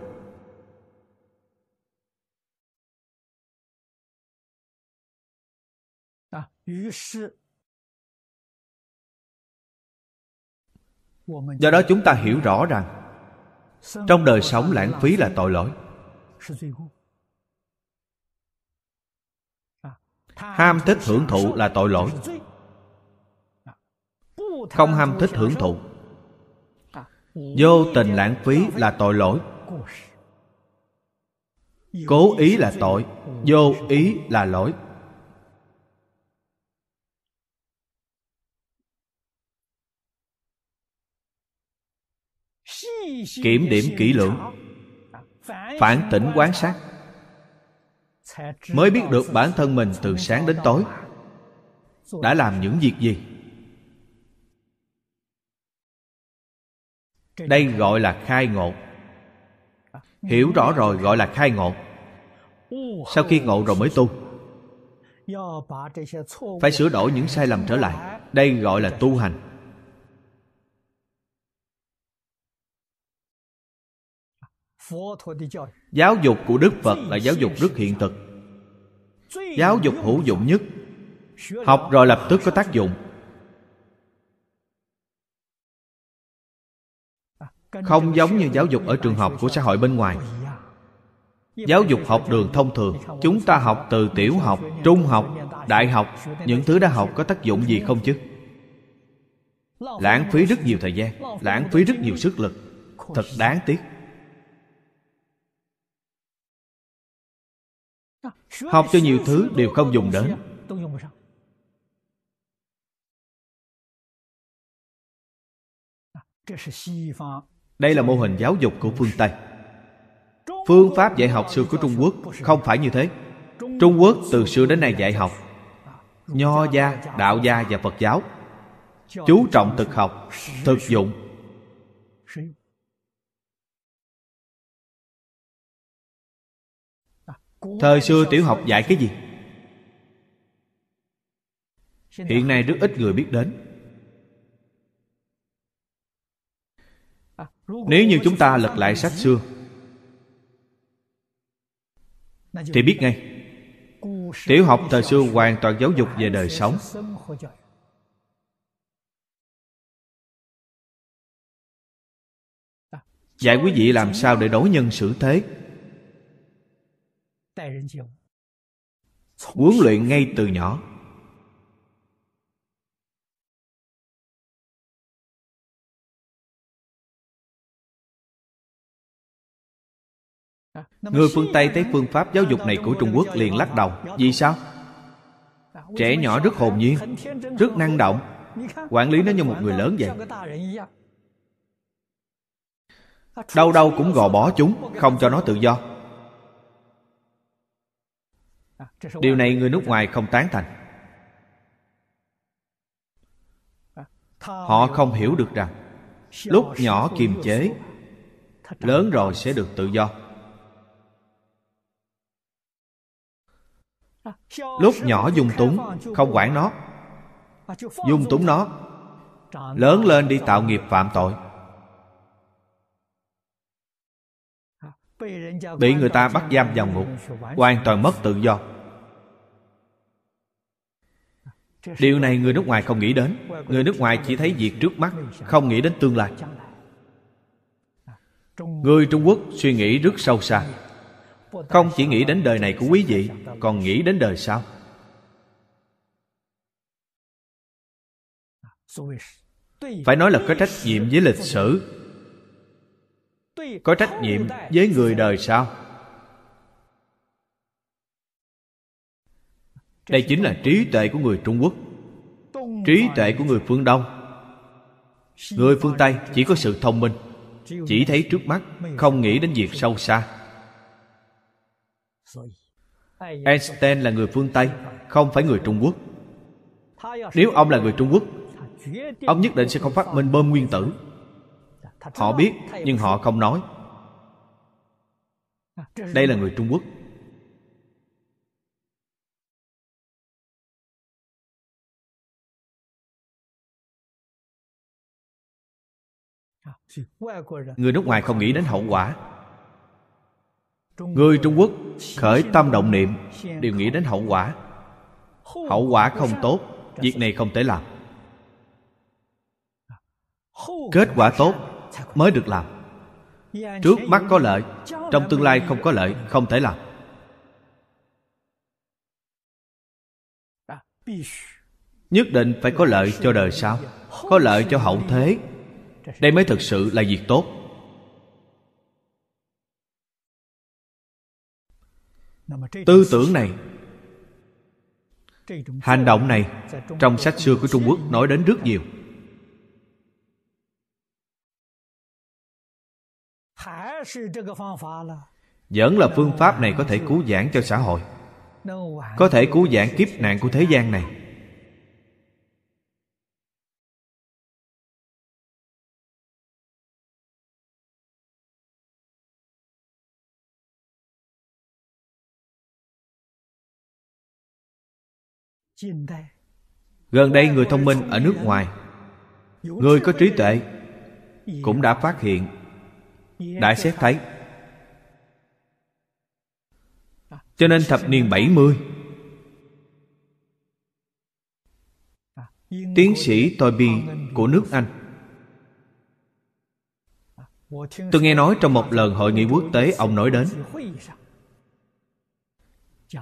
Do đó chúng ta hiểu rõ rằng trong đời sống lãng phí là tội lỗi. Ham thích hưởng thụ là tội lỗi. Không ham thích hưởng thụ. Vô tình lãng phí là tội lỗi. Cố ý là tội, Vô ý là lỗi. Kiểm điểm kỹ lưỡng. Phản tỉnh quán sát. Mới biết được bản thân mình từ sáng đến tối. Đã làm những việc gì? Đây gọi là khai ngộ. Hiểu rõ rồi gọi là khai ngộ. Sau khi ngộ rồi mới tu. Phải sửa đổi những sai lầm trở lại. Đây gọi là tu hành. Giáo dục của đức phật là giáo dục rất hiện thực. Giáo dục hữu dụng nhất. Học rồi lập tức có tác dụng. Không giống như giáo dục ở trường học của xã hội bên ngoài. Giáo dục học đường thông thường. Chúng ta học từ tiểu học trung học đại học. Những thứ đã học có tác dụng gì không chứ? Lãng phí rất nhiều thời gian lãng phí rất nhiều sức lực. Thật đáng tiếc học cho nhiều thứ đều không dùng đến. Đây là mô hình giáo dục của phương tây. Phương pháp dạy học xưa của trung quốc không phải như thế. Trung quốc từ xưa đến nay dạy học. Nho gia, đạo gia và phật giáo. Chú trọng thực học, thực dụng thời xưa tiểu học dạy cái gì? Hiện nay rất ít người biết đến. Nếu như chúng ta lật lại sách xưa thì biết ngay tiểu học thời xưa hoàn toàn giáo dục về đời sống. Dạy quý vị làm sao để đối nhân xử thế huấn luyện ngay từ nhỏ. Người phương tây thấy phương pháp giáo dục này của trung quốc liền lắc đầu. Vì sao? Trẻ nhỏ rất hồn nhiên rất năng động. Quản lý nó như một người lớn vậy? Đâu đâu cũng gò bó chúng không cho nó tự do điều này người nước ngoài không tán thành. Họ không hiểu được rằng lúc nhỏ kiềm chế lớn rồi sẽ được tự do. Lúc nhỏ dung túng không quản nó. Dung túng nó. lớn lên đi tạo nghiệp phạm tội bị người ta bắt giam vào ngục, hoàn toàn mất tự do. Điều này người nước ngoài không nghĩ đến. Người nước ngoài chỉ thấy việc trước mắt, không nghĩ đến tương lai. Người trung quốc suy nghĩ rất sâu xa. Không chỉ nghĩ đến đời này của quý vị, còn nghĩ đến đời sau. Phải nói là có trách nhiệm với lịch sử có trách nhiệm với người đời sau đây chính là trí tuệ của người trung quốc trí tuệ của người phương đông người phương tây chỉ có sự thông minh chỉ thấy trước mắt không nghĩ đến việc sâu xa einstein là người phương tây không phải người trung quốc nếu ông là người trung quốc ông nhất định sẽ không phát minh bơm nguyên tử họ biết nhưng họ không nói. Đây là người trung quốc. Người nước ngoài không nghĩ đến hậu quả. Người trung quốc khởi tâm động niệm đều nghĩ đến hậu quả. Hậu quả không tốt việc này không thể làm. Kết quả tốt mới được làm. Trước mắt có lợi, trong tương lai không có lợi, không thể làm. Nhất định phải có lợi cho đời sau, có lợi cho hậu thế. Đây mới thực sự là việc tốt. Tư tưởng này, hành động này, trong sách xưa của trung quốc nói đến rất nhiều. Vẫn là phương pháp này có thể cứu giảng cho xã hội. Có thể cứu giảng kiếp nạn của thế gian này. Gần đây người thông minh ở nước ngoài người có trí tuệ cũng đã phát hiện đã xét thấy cho nên thập niên 70 Tiến sĩ Toby của nước Anh. Tôi nghe nói trong một lần hội nghị quốc tế ông nói đến.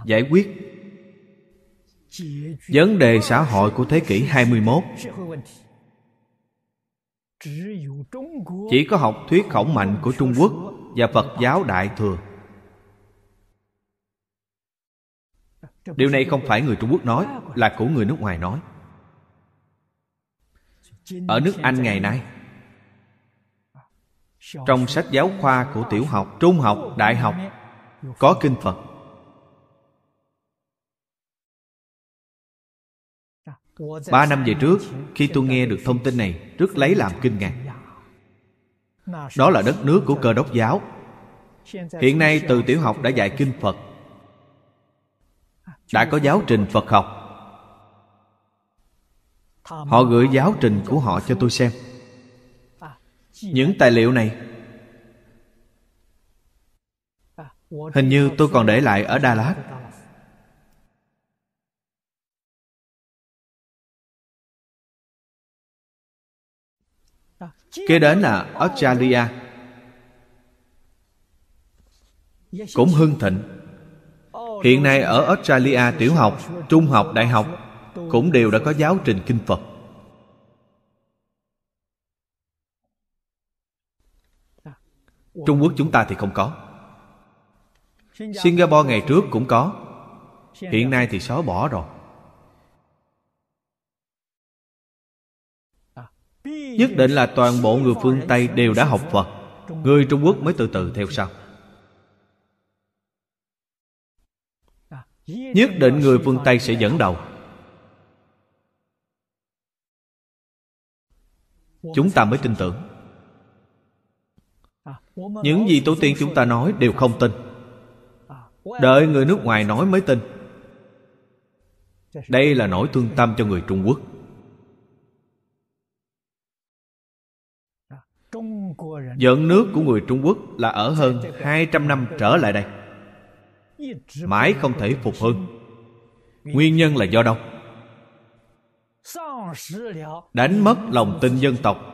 Giải quyết Vấn đề xã hội của thế kỷ 21 chỉ có học thuyết khổng mạnh của Trung Quốc Và Phật giáo Đại Thừa. Điều này không phải người Trung Quốc nói Là của người nước ngoài nói. Ở nước Anh ngày nay Trong sách giáo khoa của tiểu học, trung học, đại học Có kinh Phật. Ba năm về trước Khi tôi nghe được thông tin này Rất lấy làm kinh ngạc. Đó là đất nước của cơ đốc giáo. Hiện nay từ tiểu học đã dạy kinh Phật. Đã có giáo trình Phật học. Họ gửi giáo trình của họ cho tôi xem. Những tài liệu này Hình như tôi còn để lại ở Đà Lạt kế đến là australia. Cũng hưng thịnh. Hiện nay ở australia tiểu học, trung học, đại học cũng đều đã có giáo trình kinh phật. Trung quốc chúng ta thì không có. Singapore ngày trước cũng có. Hiện nay thì xóa bỏ rồi. Nhất định là toàn bộ người phương tây đều đã học phật. Người trung quốc mới từ từ theo sau. Nhất định người phương tây sẽ dẫn đầu. Chúng ta mới tin tưởng. Những gì tổ tiên chúng ta nói đều không tin. Đợi người nước ngoài nói mới tin. Đây là nỗi thương tâm cho người trung quốc. Dẫn nước của người Trung Quốc là ở hơn 200 năm trở lại đây. Mãi không thể phục hưng. Nguyên nhân là do đâu? Đánh mất lòng tin dân tộc.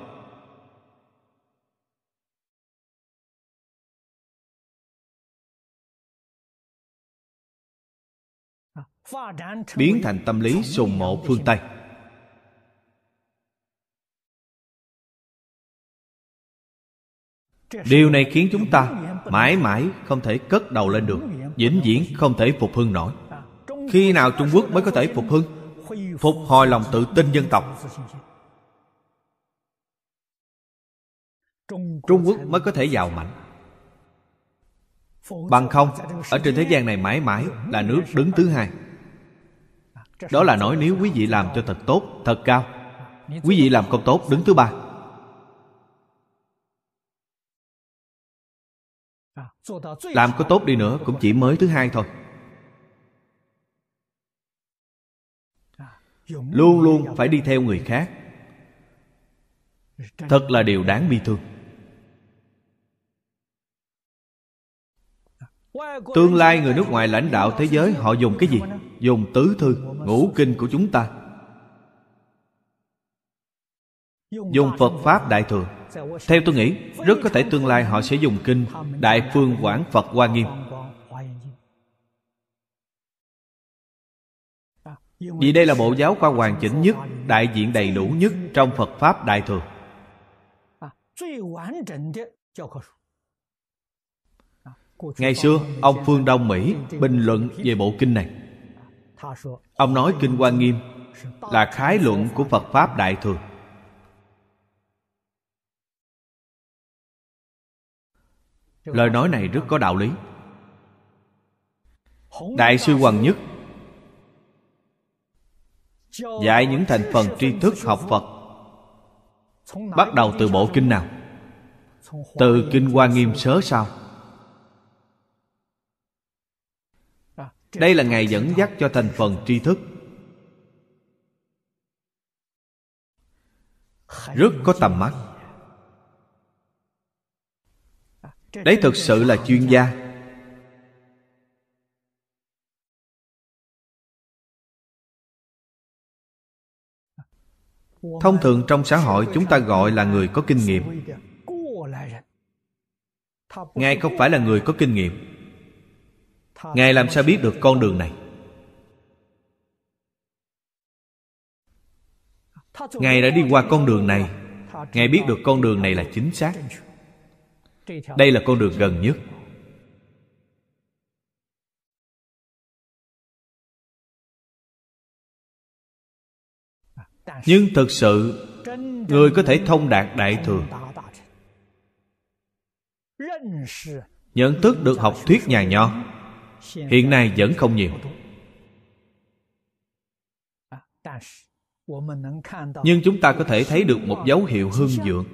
Biến thành tâm lý sùng mộ phương Tây. Điều này khiến chúng ta mãi mãi không thể cất đầu lên được, vĩnh viễn không thể phục hưng nổi. Khi nào trung quốc mới có thể phục hưng, phục hồi lòng tự tin dân tộc? Trung quốc mới có thể giàu mạnh. Bằng không, ở trên thế gian này mãi mãi là nước đứng thứ hai. Đó là nói nếu quý vị làm cho thật tốt, thật cao, quý vị làm không tốt, đứng thứ ba. Làm có tốt đi nữa, cũng chỉ mới thứ hai thôi. Luôn luôn phải đi theo người khác. Thật là điều đáng bi thương. Tương lai người nước ngoài lãnh đạo thế giới, họ dùng cái gì? Dùng tứ thư, ngũ kinh của chúng ta. Dùng phật pháp đại thừa theo tôi nghĩ, rất có thể tương lai họ sẽ dùng kinh đại phương quảng phật hoa nghiêm. Vì đây là bộ giáo khoa hoàn chỉnh nhất, đại diện đầy đủ nhất trong phật pháp đại thừa. Ngày xưa, ông phương đông mỹ bình luận về bộ kinh này. Ông nói kinh hoa nghiêm là khái luận của phật pháp đại thừa. Lời nói này rất có đạo lý. Đại sư hoàng nhất dạy những thành phần tri thức học phật bắt đầu từ bộ kinh nào? Từ kinh hoa nghiêm sớ sao? Đây là ngày dẫn dắt cho thành phần tri thức. Rất có tầm mắt. Đấy thực sự là chuyên gia. Thông thường trong xã hội chúng ta gọi là người có kinh nghiệm. Ngài không phải là người có kinh nghiệm. Ngài làm sao biết được con đường này? Ngài đã đi qua con đường này. Ngài biết được con đường này là chính xác đây là con đường gần nhất. Nhưng thực sự, người có thể thông đạt đại thừa. Nhận thức được học thuyết nhà nho, hiện nay vẫn không nhiều. Nhưng chúng ta có thể thấy được một dấu hiệu hương dượng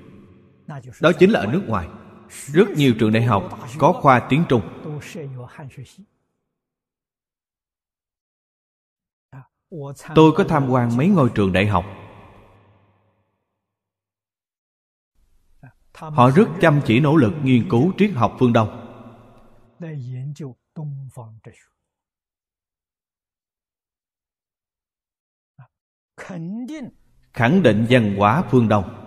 đó chính là ở nước ngoài rất nhiều trường đại học có khoa tiếng trung. Tôi có tham quan mấy ngôi trường đại học. Họ rất chăm chỉ nỗ lực nghiên cứu triết học phương đông. Khẳng định văn hóa phương đông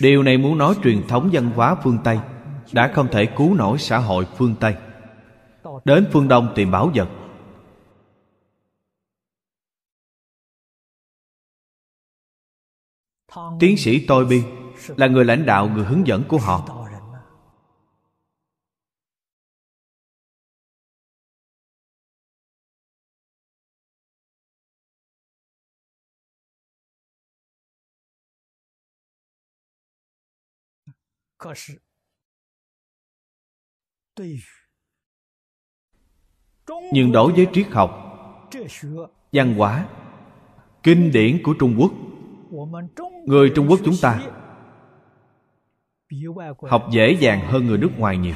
điều này muốn nói truyền thống văn hóa phương tây đã không thể cứu nổi xã hội phương tây. Đến phương đông tìm bảo vật. Tiến sĩ tôi bi là người lãnh đạo người hướng dẫn của họ. Nhưng đối với triết học văn hóa kinh điển của trung quốc người trung quốc chúng ta học dễ dàng hơn người nước ngoài nhiều.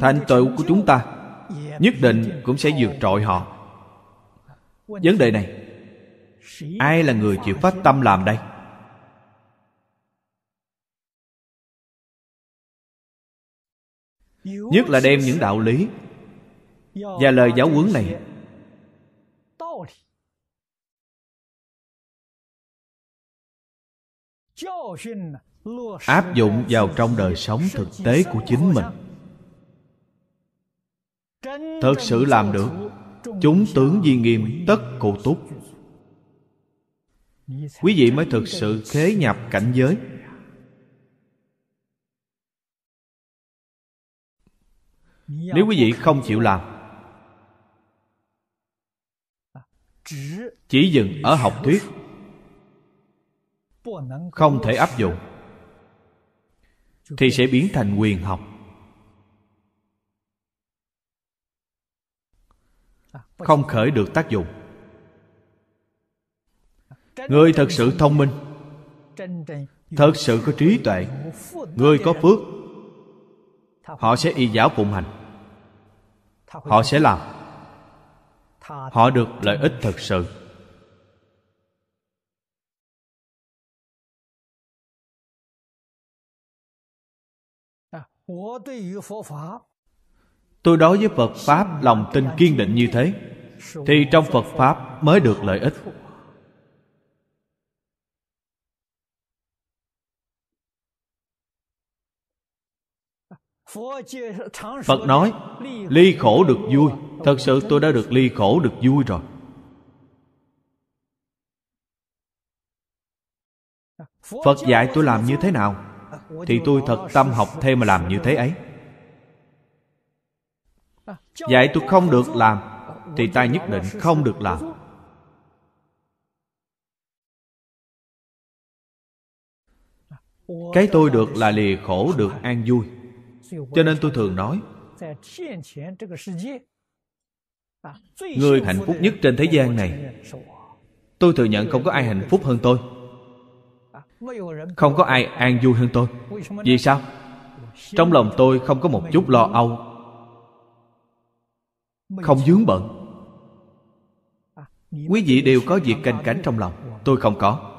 thành tựu của chúng ta nhất định cũng sẽ vượt trội họ。vấn đề này ai là người chịu phát tâm làm đây? Nhất là đem những đạo lý và lời giáo huấn này. Áp dụng vào trong đời sống thực tế của chính mình. Thật sự làm được, chúng tướng di nghiêm tất cụ túc quý vị mới thực sự khế nhập cảnh giới. Nếu quý vị không chịu làm, chỉ dừng ở học thuyết, không thể áp dụng, thì sẽ biến thành quyền học. Không khởi được tác dụng người thật sự thông minh. Thật sự có trí tuệ. Người có phước. Họ sẽ y giáo phụng hành. Họ sẽ làm. Họ được lợi ích thật sự. Tôi đối với phật pháp lòng tin kiên định như thế, thì trong phật pháp mới được lợi ích. Phật nói, ly khổ được vui. Thật sự tôi đã được ly khổ được vui rồi. Phật dạy tôi làm như thế nào, thì tôi thật tâm học thêm mà làm như thế ấy. Dạy tôi không được làm, thì ta nhất định không được làm. Cái tôi được là lìa khổ được an vui cho nên tôi thường nói, người hạnh phúc nhất trên thế gian này, tôi thừa nhận không có ai hạnh phúc hơn tôi. Không có ai an vui hơn tôi. Vì sao? Trong lòng tôi không có một chút lo âu, không dướng bận. Quý vị đều có việc canh cánh trong lòng, tôi không có.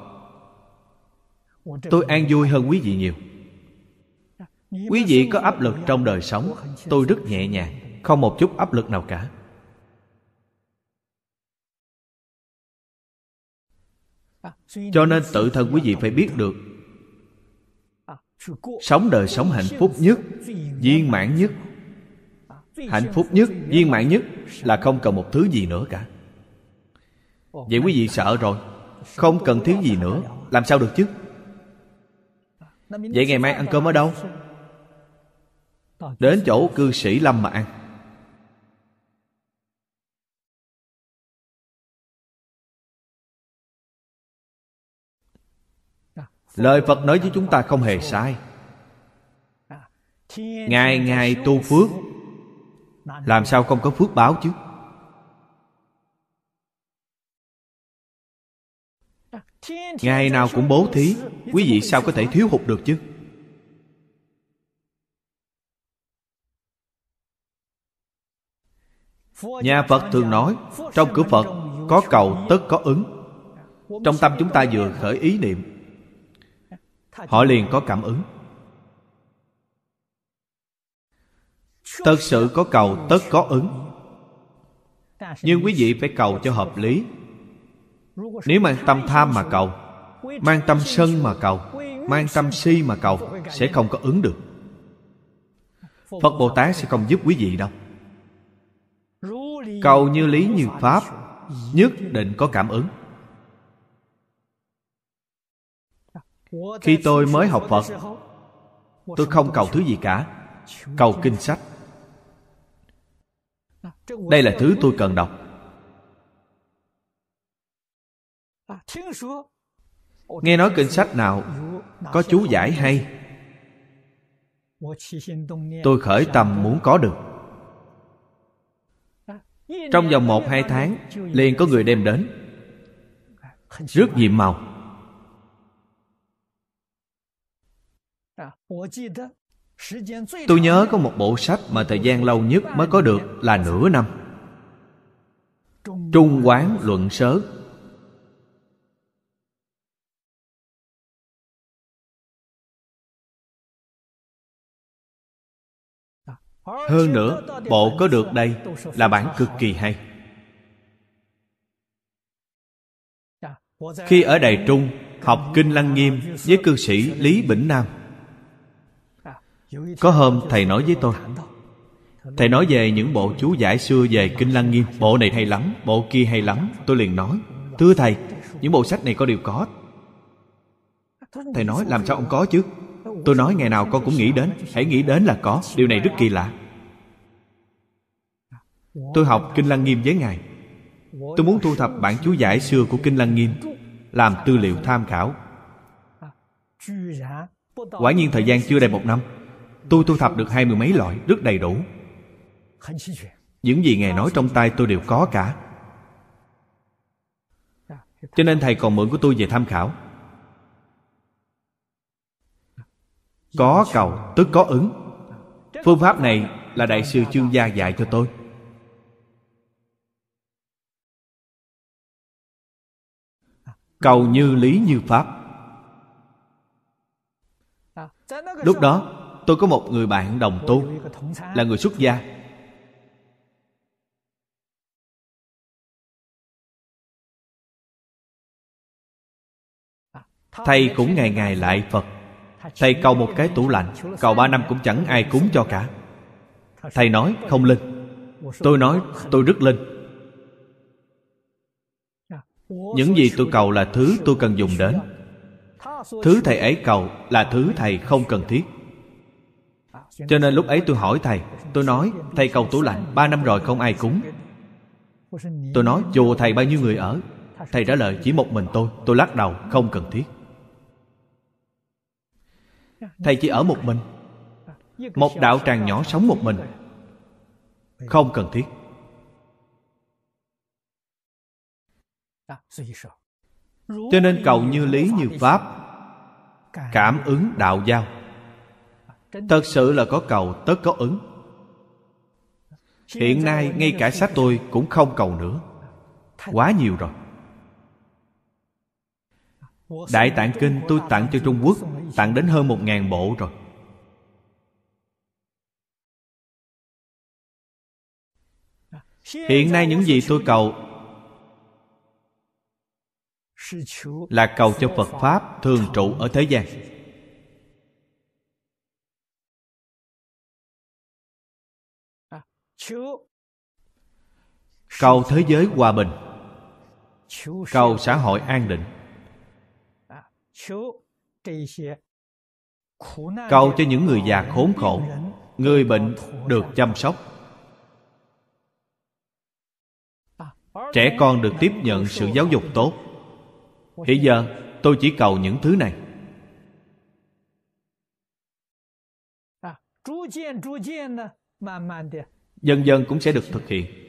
Tôi an vui hơn quý vị nhiều quý vị có áp lực trong đời sống, tôi rất nhẹ nhàng, không một chút áp lực nào cả. Cho nên tự thân quý vị phải biết được, sống đời sống hạnh phúc nhất, viên mãn nhất. Hạnh phúc nhất, viên mãn nhất là không cần một thứ gì nữa cả. Vậy quý vị sợ rồi, không cần thiếu gì nữa, làm sao được chứ? Vậy ngày mai ăn cơm ở đâu? Đến chỗ cư sĩ lâm mà ăn. Lời phật nói với chúng ta không hề sai. Ngày ngày tu phước làm sao không có phước báo chứ? Ngày nào cũng bố thí quý vị sao có thể thiếu hụt được chứ nhà phật thường nói, trong cửa phật có cầu tất có ứng. Trong tâm chúng ta vừa khởi ý niệm, họ liền có cảm ứng. Thật sự có cầu tất có ứng. Nhưng quý vị phải cầu cho hợp lý. Nếu mang tâm tham mà cầu, mang tâm sân mà cầu, mang tâm si mà cầu, sẽ không có ứng được. Phật bồ tát sẽ không giúp quý vị đâu cầu như lý như pháp, nhất định có cảm ứng. Khi tôi mới học phật, tôi không cầu thứ gì cả, cầu kinh sách. Đây là thứ tôi cần đọc. Nghe nói kinh sách nào có chú giải hay? Tôi khởi tâm muốn có được trong vòng một, hai tháng, liền có người đem đến. Rất nhiệm màu. Tôi nhớ có một bộ sách mà thời gian lâu nhất mới có được là nửa năm. Trung quán luận sớ. Hơn nữa, bộ có được đây là bản cực kỳ hay. Khi ở đài trung, học kinh lăng nghiêm với cư sĩ lý bỉnh nam. Có hôm thầy nói với tôi, thầy nói về những bộ chú giải xưa về kinh lăng nghiêm. Bộ này hay lắm, bộ kia hay lắm. Tôi liền nói, thưa thầy, những bộ sách này có đều có. Thầy nói, làm sao ông có chứ? Tôi nói ngày nào con cũng nghĩ đến, hãy nghĩ đến là có, điều này rất kỳ lạ. Tôi học kinh lăng nghiêm với ngài. Tôi muốn thu thập bản chú giải xưa của kinh lăng nghiêm, làm tư liệu tham khảo. Quả nhiên thời gian chưa đầy một năm, tôi thu thập được hai mươi mấy loại rất đầy đủ. Những gì ngài nói trong tay tôi đều có cả. Cho nên thầy còn mượn của tôi về tham khảo. Có cầu tức có ứng. Phương pháp này là đại sư chương gia dạy cho tôi. Cầu như lý như pháp. Lúc đó, tôi có một người bạn đồng tu, là người xuất gia. Thầy cũng ngày ngày lại phật thầy cầu một cái tủ lạnh, cầu ba năm cũng chẳng ai cúng cho cả. Thầy nói, không linh tôi nói, tôi rất linh những gì tôi cầu là thứ tôi cần dùng đến. Thứ thầy ấy cầu là thứ thầy không cần thiết. Cho nên lúc ấy tôi hỏi thầy, tôi nói, thầy cầu tủ lạnh, ba năm rồi không ai cúng. Tôi nói, chùa thầy bao nhiêu người ở? Thầy trả lời, chỉ một mình tôi tôi lắc đầu, không cần thiết thầy chỉ ở một mình. Một đạo tràng nhỏ sống một mình. Không cần thiết. Cho nên cầu như lý như pháp, cảm ứng đạo giao. Thật sự là có cầu, tất có ứng. Hiện nay ngay cả sách tôi cũng không cầu nữa. Quá nhiều rồi đại tạng kinh tôi tặng cho trung quốc, tặng đến hơn một ngàn bộ rồi. Hiện nay những gì tôi cầu là cầu cho phật pháp thường trụ ở thế gian. Cầu thế giới hòa bình. Cầu xã hội an định cầu cho những người già khốn khổ người bệnh được chăm sóc. Trẻ con được tiếp nhận sự giáo dục tốt. Hiện giờ tôi chỉ cầu những thứ này. Dần dần cũng sẽ được thực hiện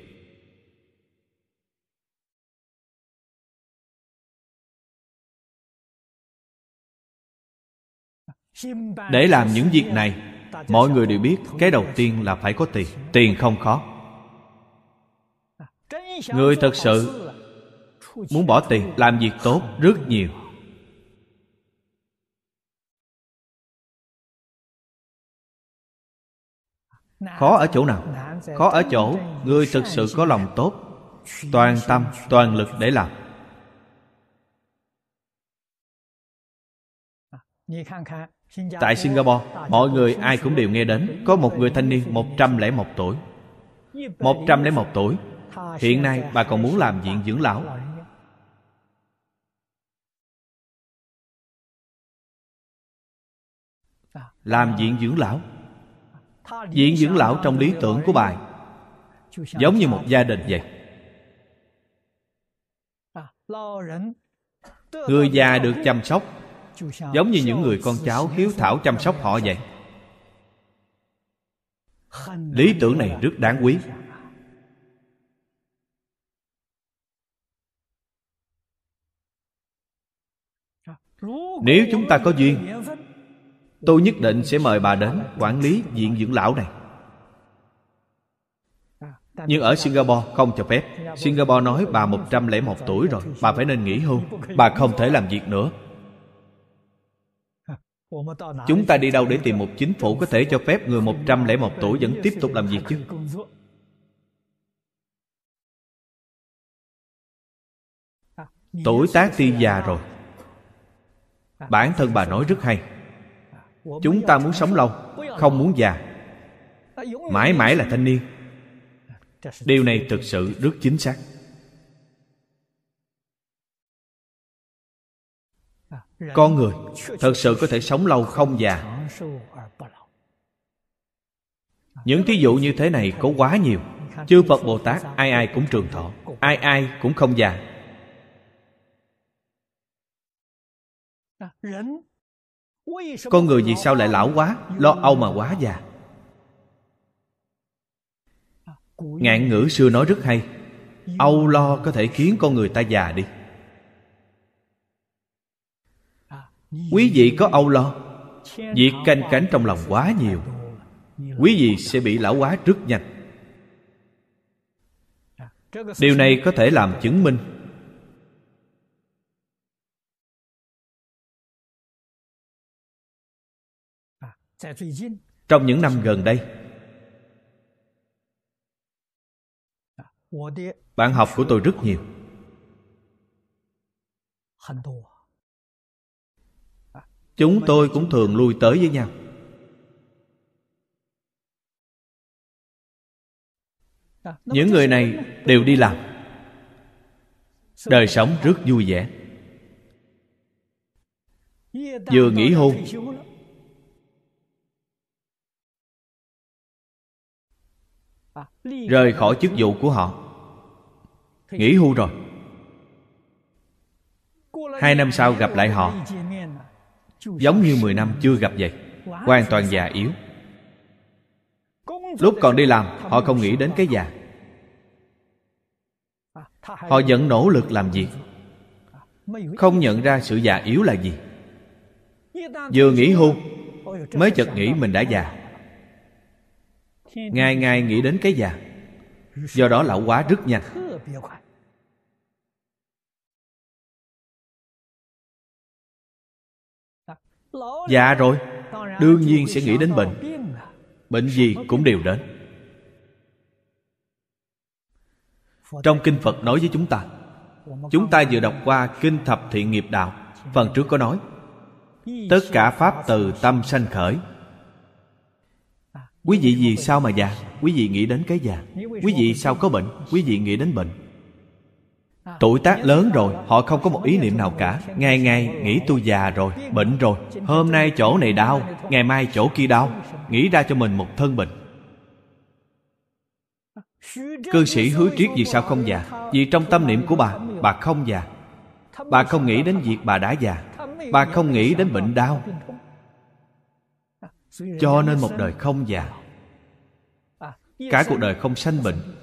để làm những việc này mọi người đều biết cái đầu tiên là phải có tiền. Tiền không khó. Người thật sự muốn bỏ tiền làm việc tốt rất nhiều. Khó ở chỗ nào? Khó ở chỗ người thực sự có lòng tốt toàn tâm toàn lực để làm Tại Singapore, mọi người ai cũng đều nghe đến Có một người thanh niên 101 tuổi. 101 tuổi. Hiện nay bà còn muốn làm viện dưỡng lão. Làm viện dưỡng lão. Viện dưỡng lão trong lý tưởng của bà. Giống như một gia đình vậy. Người già được chăm sóc giống như những người con cháu hiếu thảo chăm sóc họ vậy. Lý tưởng này rất đáng quý. Nếu chúng ta có duyên, tôi nhất định sẽ mời bà đến quản lý viện dưỡng lão này. Nhưng ở Singapore không cho phép. Singapore nói bà 101 tuổi rồi, Bà phải nên nghỉ hưu. Bà không thể làm việc nữa. Chúng ta đi đâu để tìm một chính phủ có thể cho phép người 101 tuổi vẫn tiếp tục làm việc chứ? Tuổi tác tuy già rồi Bản thân bà nói rất hay Chúng ta muốn sống lâu Không muốn già Mãi mãi là thanh niên Điều này thực sự rất chính xác Con người thật sự có thể sống lâu không già. Những thí dụ như thế này có quá nhiều. Chư Phật Bồ Tát ai ai cũng trường thọ Ai ai cũng không già. Con người vì sao lại lão quá Lo âu mà quá già? Ngạn ngữ xưa nói rất hay Âu lo có thể khiến con người ta già đi Quý vị có âu lo? Việc canh cánh trong lòng quá nhiều. Quý vị sẽ bị lão hóa rất nhanh. Điều này có thể làm chứng minh Trong những năm gần đây, Bạn học của tôi rất nhiều. Chúng tôi cũng thường lui tới với nhau. Những người này đều đi làm. Đời sống rất vui vẻ. Vừa nghỉ hôn Rời khỏi chức vụ của họ. Nghỉ hưu rồi. Hai năm sau gặp lại họ. Giống như 10 năm chưa gặp vậy, Hoàn toàn già yếu. Lúc còn đi làm, Họ không nghĩ đến cái già. Họ vẫn nỗ lực làm việc, Không nhận ra sự già yếu là gì. Vừa nghỉ hưu, Mới chợt nghĩ mình đã già. Ngày ngày nghĩ đến cái già, Do đó lão quá rất nhanh. Dạ rồi. Đương nhiên sẽ nghĩ đến bệnh. Bệnh gì cũng đều đến. Trong Kinh Phật nói với chúng ta Chúng ta vừa đọc qua Kinh Thập Thiện Nghiệp Đạo, Phần trước có nói, Tất cả Pháp từ tâm sanh khởi. Quý vị vì sao mà già? Quý vị nghĩ đến cái già. Quý vị sao có bệnh? Quý vị nghĩ đến bệnh. Tuổi tác lớn rồi, Họ không có một ý niệm nào cả. Ngày ngày nghĩ tôi già rồi, Bệnh rồi. Hôm nay chỗ này đau, Ngày mai chỗ kia đau. Nghĩ ra cho mình một thân bệnh. Cư sĩ hứa triết vì sao không già? Vì trong tâm niệm của bà Bà không già. Bà không nghĩ đến việc bà đã già. Bà không nghĩ đến bệnh đau. Cho nên một đời không già. Cả cuộc đời không sanh bệnh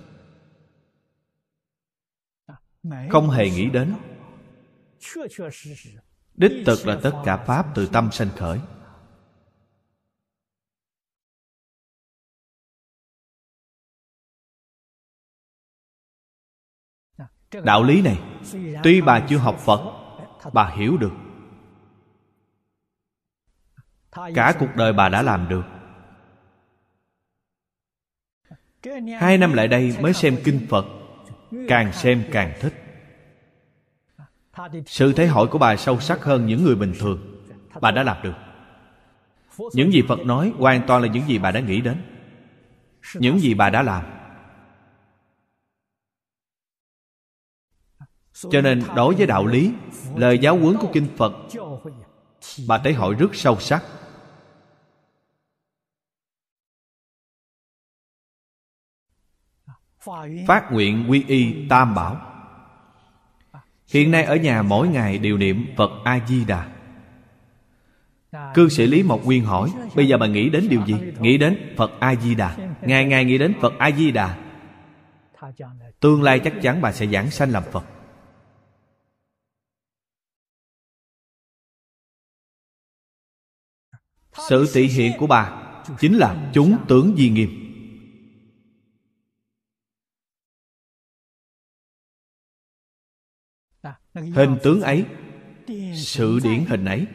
không hề nghĩ đến. Đích thực là tất cả pháp từ tâm sanh khởi. Đạo lý này, tuy bà chưa học phật, bà hiểu được. Cả cuộc đời bà đã làm được. Hai năm lại đây mới xem kinh phật càng xem càng thích. Sự thể hội của bà sâu sắc hơn những người bình thường. Bà đã làm được. Những gì phật nói hoàn toàn là những gì bà đã nghĩ đến. Những gì bà đã làm. Cho nên đối với đạo lý, lời giáo huấn của kinh phật, bà thấy hội rất sâu sắc. Phát nguyện quy y tam bảo. Hiện nay ở nhà mỗi ngày đều niệm phật a di đà cư sĩ lý mộc nguyên hỏi, bây giờ bà nghĩ đến điều gì? Nghĩ đến phật a di đà ngày ngày nghĩ đến phật a di đà tương lai chắc chắn bà sẽ giảng sanh làm phật. Sự thị hiện của bà chính là chúng tướng di nghiêm. Hình tướng ấy, sự điển hình ấy.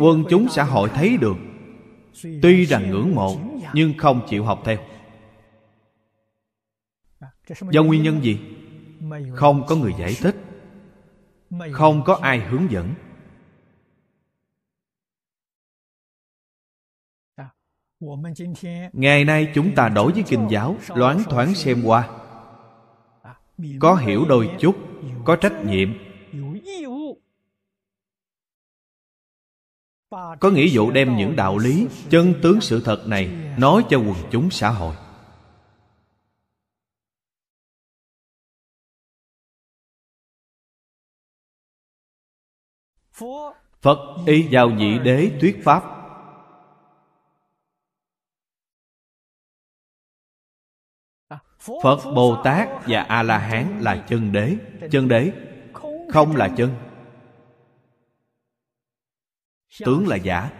Quân chúng xã hội thấy được. Tuy rằng ngưỡng mộ, nhưng không chịu học theo. Do nguyên nhân gì? Không có người giải thích. Không có ai hướng dẫn. Ngày nay chúng ta đối với kinh giáo, loáng thoáng xem qua có hiểu đôi chút, có trách nhiệm. Có nghĩa vụ đem những đạo lý, chân tướng sự thật này nói cho quần chúng xã hội. Phật y vào nhị đế thuyết pháp. Phật bồ tát và a la hán là chân đế. Chân đế không là chân. Tướng là giả.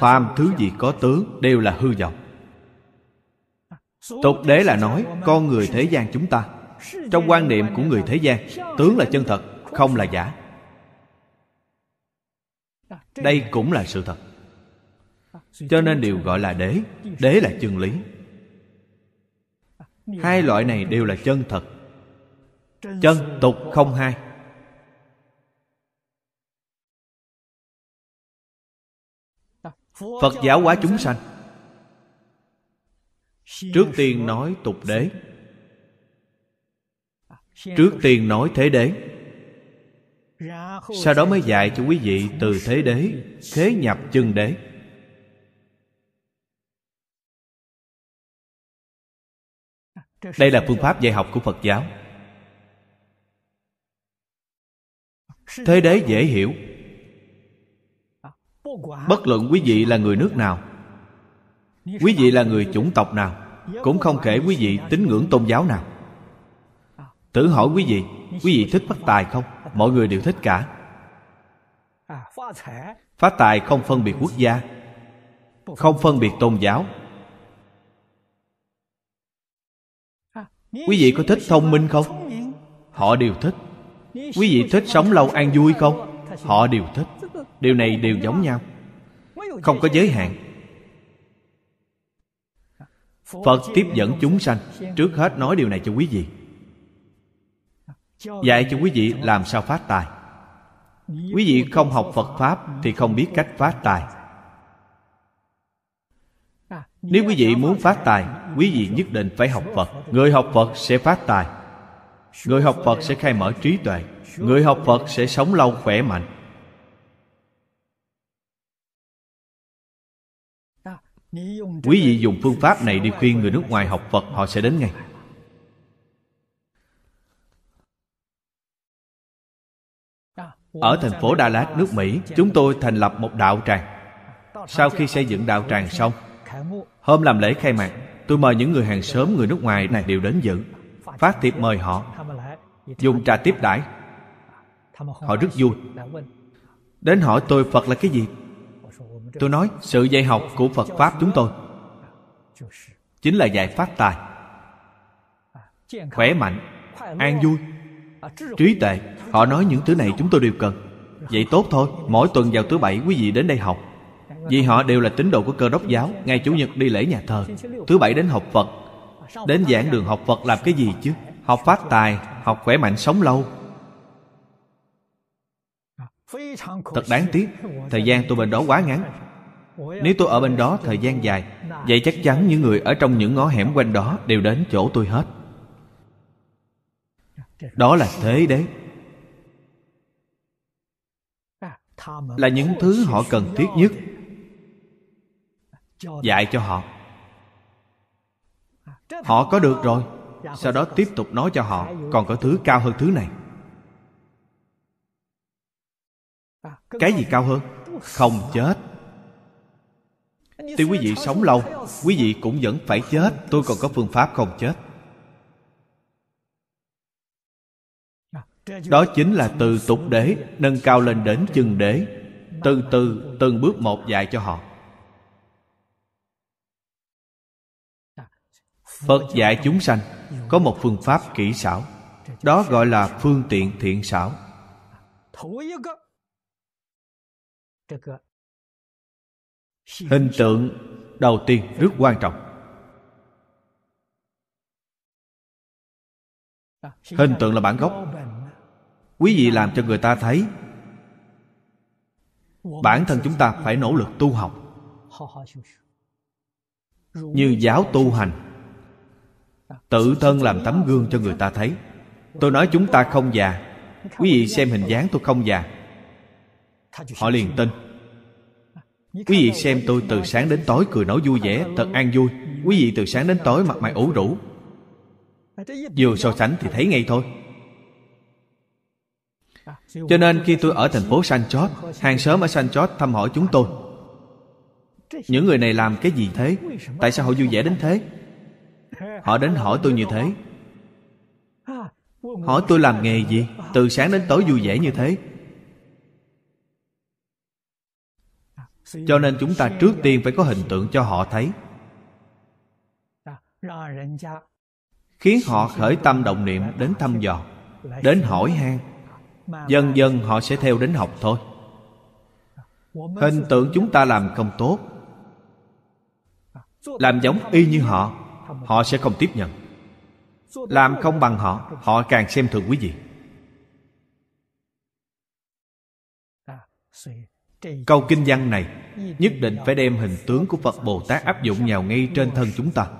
Phàm thứ gì có tướng đều là hư vọng. Tục đế là nói, con người thế gian chúng ta. Trong quan niệm của người thế gian, tướng là chân thật, không là giả. Đây cũng là sự thật. Cho nên đều gọi là đế đế là chân lý hai loại này đều là chân thật. Chân tục không hai. Phật giáo hóa chúng sanh trước tiên nói tục đế. Trước tiên nói thế đế. Sau đó mới dạy cho quý vị từ thế đế thế nhập chân đế đây là phương pháp dạy học của phật giáo. Thế đế dễ hiểu. Bất luận quý vị là người nước nào, quý vị là người chủng tộc nào, cũng không kể quý vị tín ngưỡng tôn giáo nào. Tự hỏi quý vị quý vị thích phát tài không? Mọi người đều thích cả. Phát tài không phân biệt quốc gia, không phân biệt tôn giáo. Quý vị có thích thông minh không? Họ đều thích. Quý vị thích sống lâu an vui không? Họ đều thích. Điều này đều giống nhau. Không có giới hạn. Phật tiếp dẫn chúng sanh. Trước hết nói điều này cho quý vị. Dạy cho quý vị làm sao phát tài. Quý vị không học phật pháp thì không biết cách phát tài nếu quý vị muốn phát tài, quý vị nhất định phải học phật. Người học phật sẽ phát tài. Người học phật sẽ khai mở trí tuệ. Người học phật sẽ sống lâu khỏe mạnh. Quý vị dùng phương pháp này đi khuyên người nước ngoài học phật, họ sẽ đến ngay. Ở thành phố đà lạt, nước mỹ, chúng tôi thành lập một đạo tràng. Sau khi xây dựng đạo tràng xong hôm làm lễ khai mạc, tôi mời những người hàng xóm người nước ngoài này đều đến dự. Phát thiệp mời họ. Dùng trà tiếp đãi. Họ rất vui. Đến hỏi tôi phật là cái gì? Tôi nói, sự dạy học của phật pháp chúng tôi. Chính là dạy phát tài. Khỏe mạnh, an vui, trí tệ họ nói những thứ này chúng tôi đều cần. Vậy tốt thôi. Mỗi tuần vào thứ bảy, quý vị đến đây học vì họ đều là tín đồ của cơ đốc giáo ngày chủ nhật đi lễ nhà thờ. Thứ bảy đến học phật. Đến giảng đường học phật làm cái gì chứ? Học phát tài, học khỏe mạnh sống lâu. Thật đáng tiếc, thời gian tôi bên đó quá ngắn. Nếu tôi ở bên đó thời gian dài, vậy chắc chắn những người ở trong những ngõ hẻm quanh đó đều đến chỗ tôi hết. Đó là thế đấy. Là những thứ họ cần thiết nhất dạy cho họ. Họ có được rồi. Sau đó tiếp tục nói cho họ. Còn có thứ cao hơn thứ này. Cái gì cao hơn? Không chết. Tuy quý vị sống lâu, quý vị cũng vẫn phải chết. Tôi còn có phương pháp không chết. Đó chính là từ tục đế, nâng cao lên đến chân đế. Từ từ, từng bước một dạy cho họ. Phật dạy chúng sanh, có một phương pháp kỹ xảo. Đó gọi là phương tiện thiện xảo. Hình tượng đầu tiên rất quan trọng. Hình tượng là bản gốc. Quý vị làm cho người ta thấy, bản thân chúng ta phải nỗ lực tu học. Như giáo tu hành tự thân làm tấm gương cho người ta thấy. Tôi nói chúng ta không già. Quý vị xem hình dáng tôi không già. Họ liền tin. Quý vị xem tôi từ sáng đến tối cười nói vui vẻ, thật an vui. Quý vị từ sáng đến tối mặt mày ủ rũ. Vừa so sánh thì thấy ngay thôi. Cho nên khi tôi ở thành phố San Hàng xóm ở San thăm hỏi chúng tôi. Những người này làm cái gì thế? Tại sao họ vui vẻ đến thế? Họ đến hỏi tôi như thế. Hỏi tôi làm nghề gì? Từ sáng đến tối vui vẻ như thế. Cho nên chúng ta trước tiên phải có hình tượng cho họ thấy. Khiến họ khởi tâm động niệm đến thăm dò, Đến hỏi han. Dần dần họ sẽ theo đến học thôi. Hình tượng chúng ta làm không tốt. Làm giống y như họ. Họ sẽ không tiếp nhận. Làm không bằng họ Họ càng xem thường quý vị. Câu kinh văn này Nhất định phải đem hình tướng của Phật Bồ Tát áp dụng vào ngay trên thân chúng ta.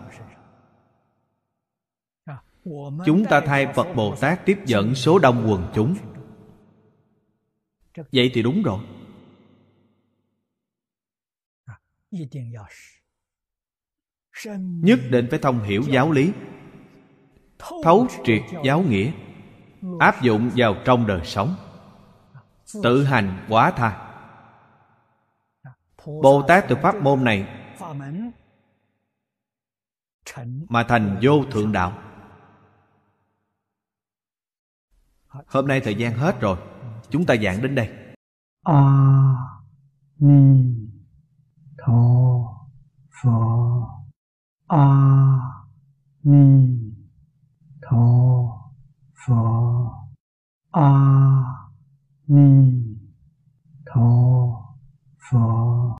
Chúng ta thay Phật Bồ Tát tiếp dẫn số đông quần chúng. Vậy thì đúng rồi nhất định phải thông hiểu giáo lý. Thấu triệt giáo nghĩa. Áp dụng vào trong đời sống. Tự hành quá tha. Bồ tát từ pháp môn này mà thành vô thượng đạo. Hôm nay thời gian hết rồi. Chúng ta giảng đến đây. A ni tho 阿弥陀佛。阿弥陀佛。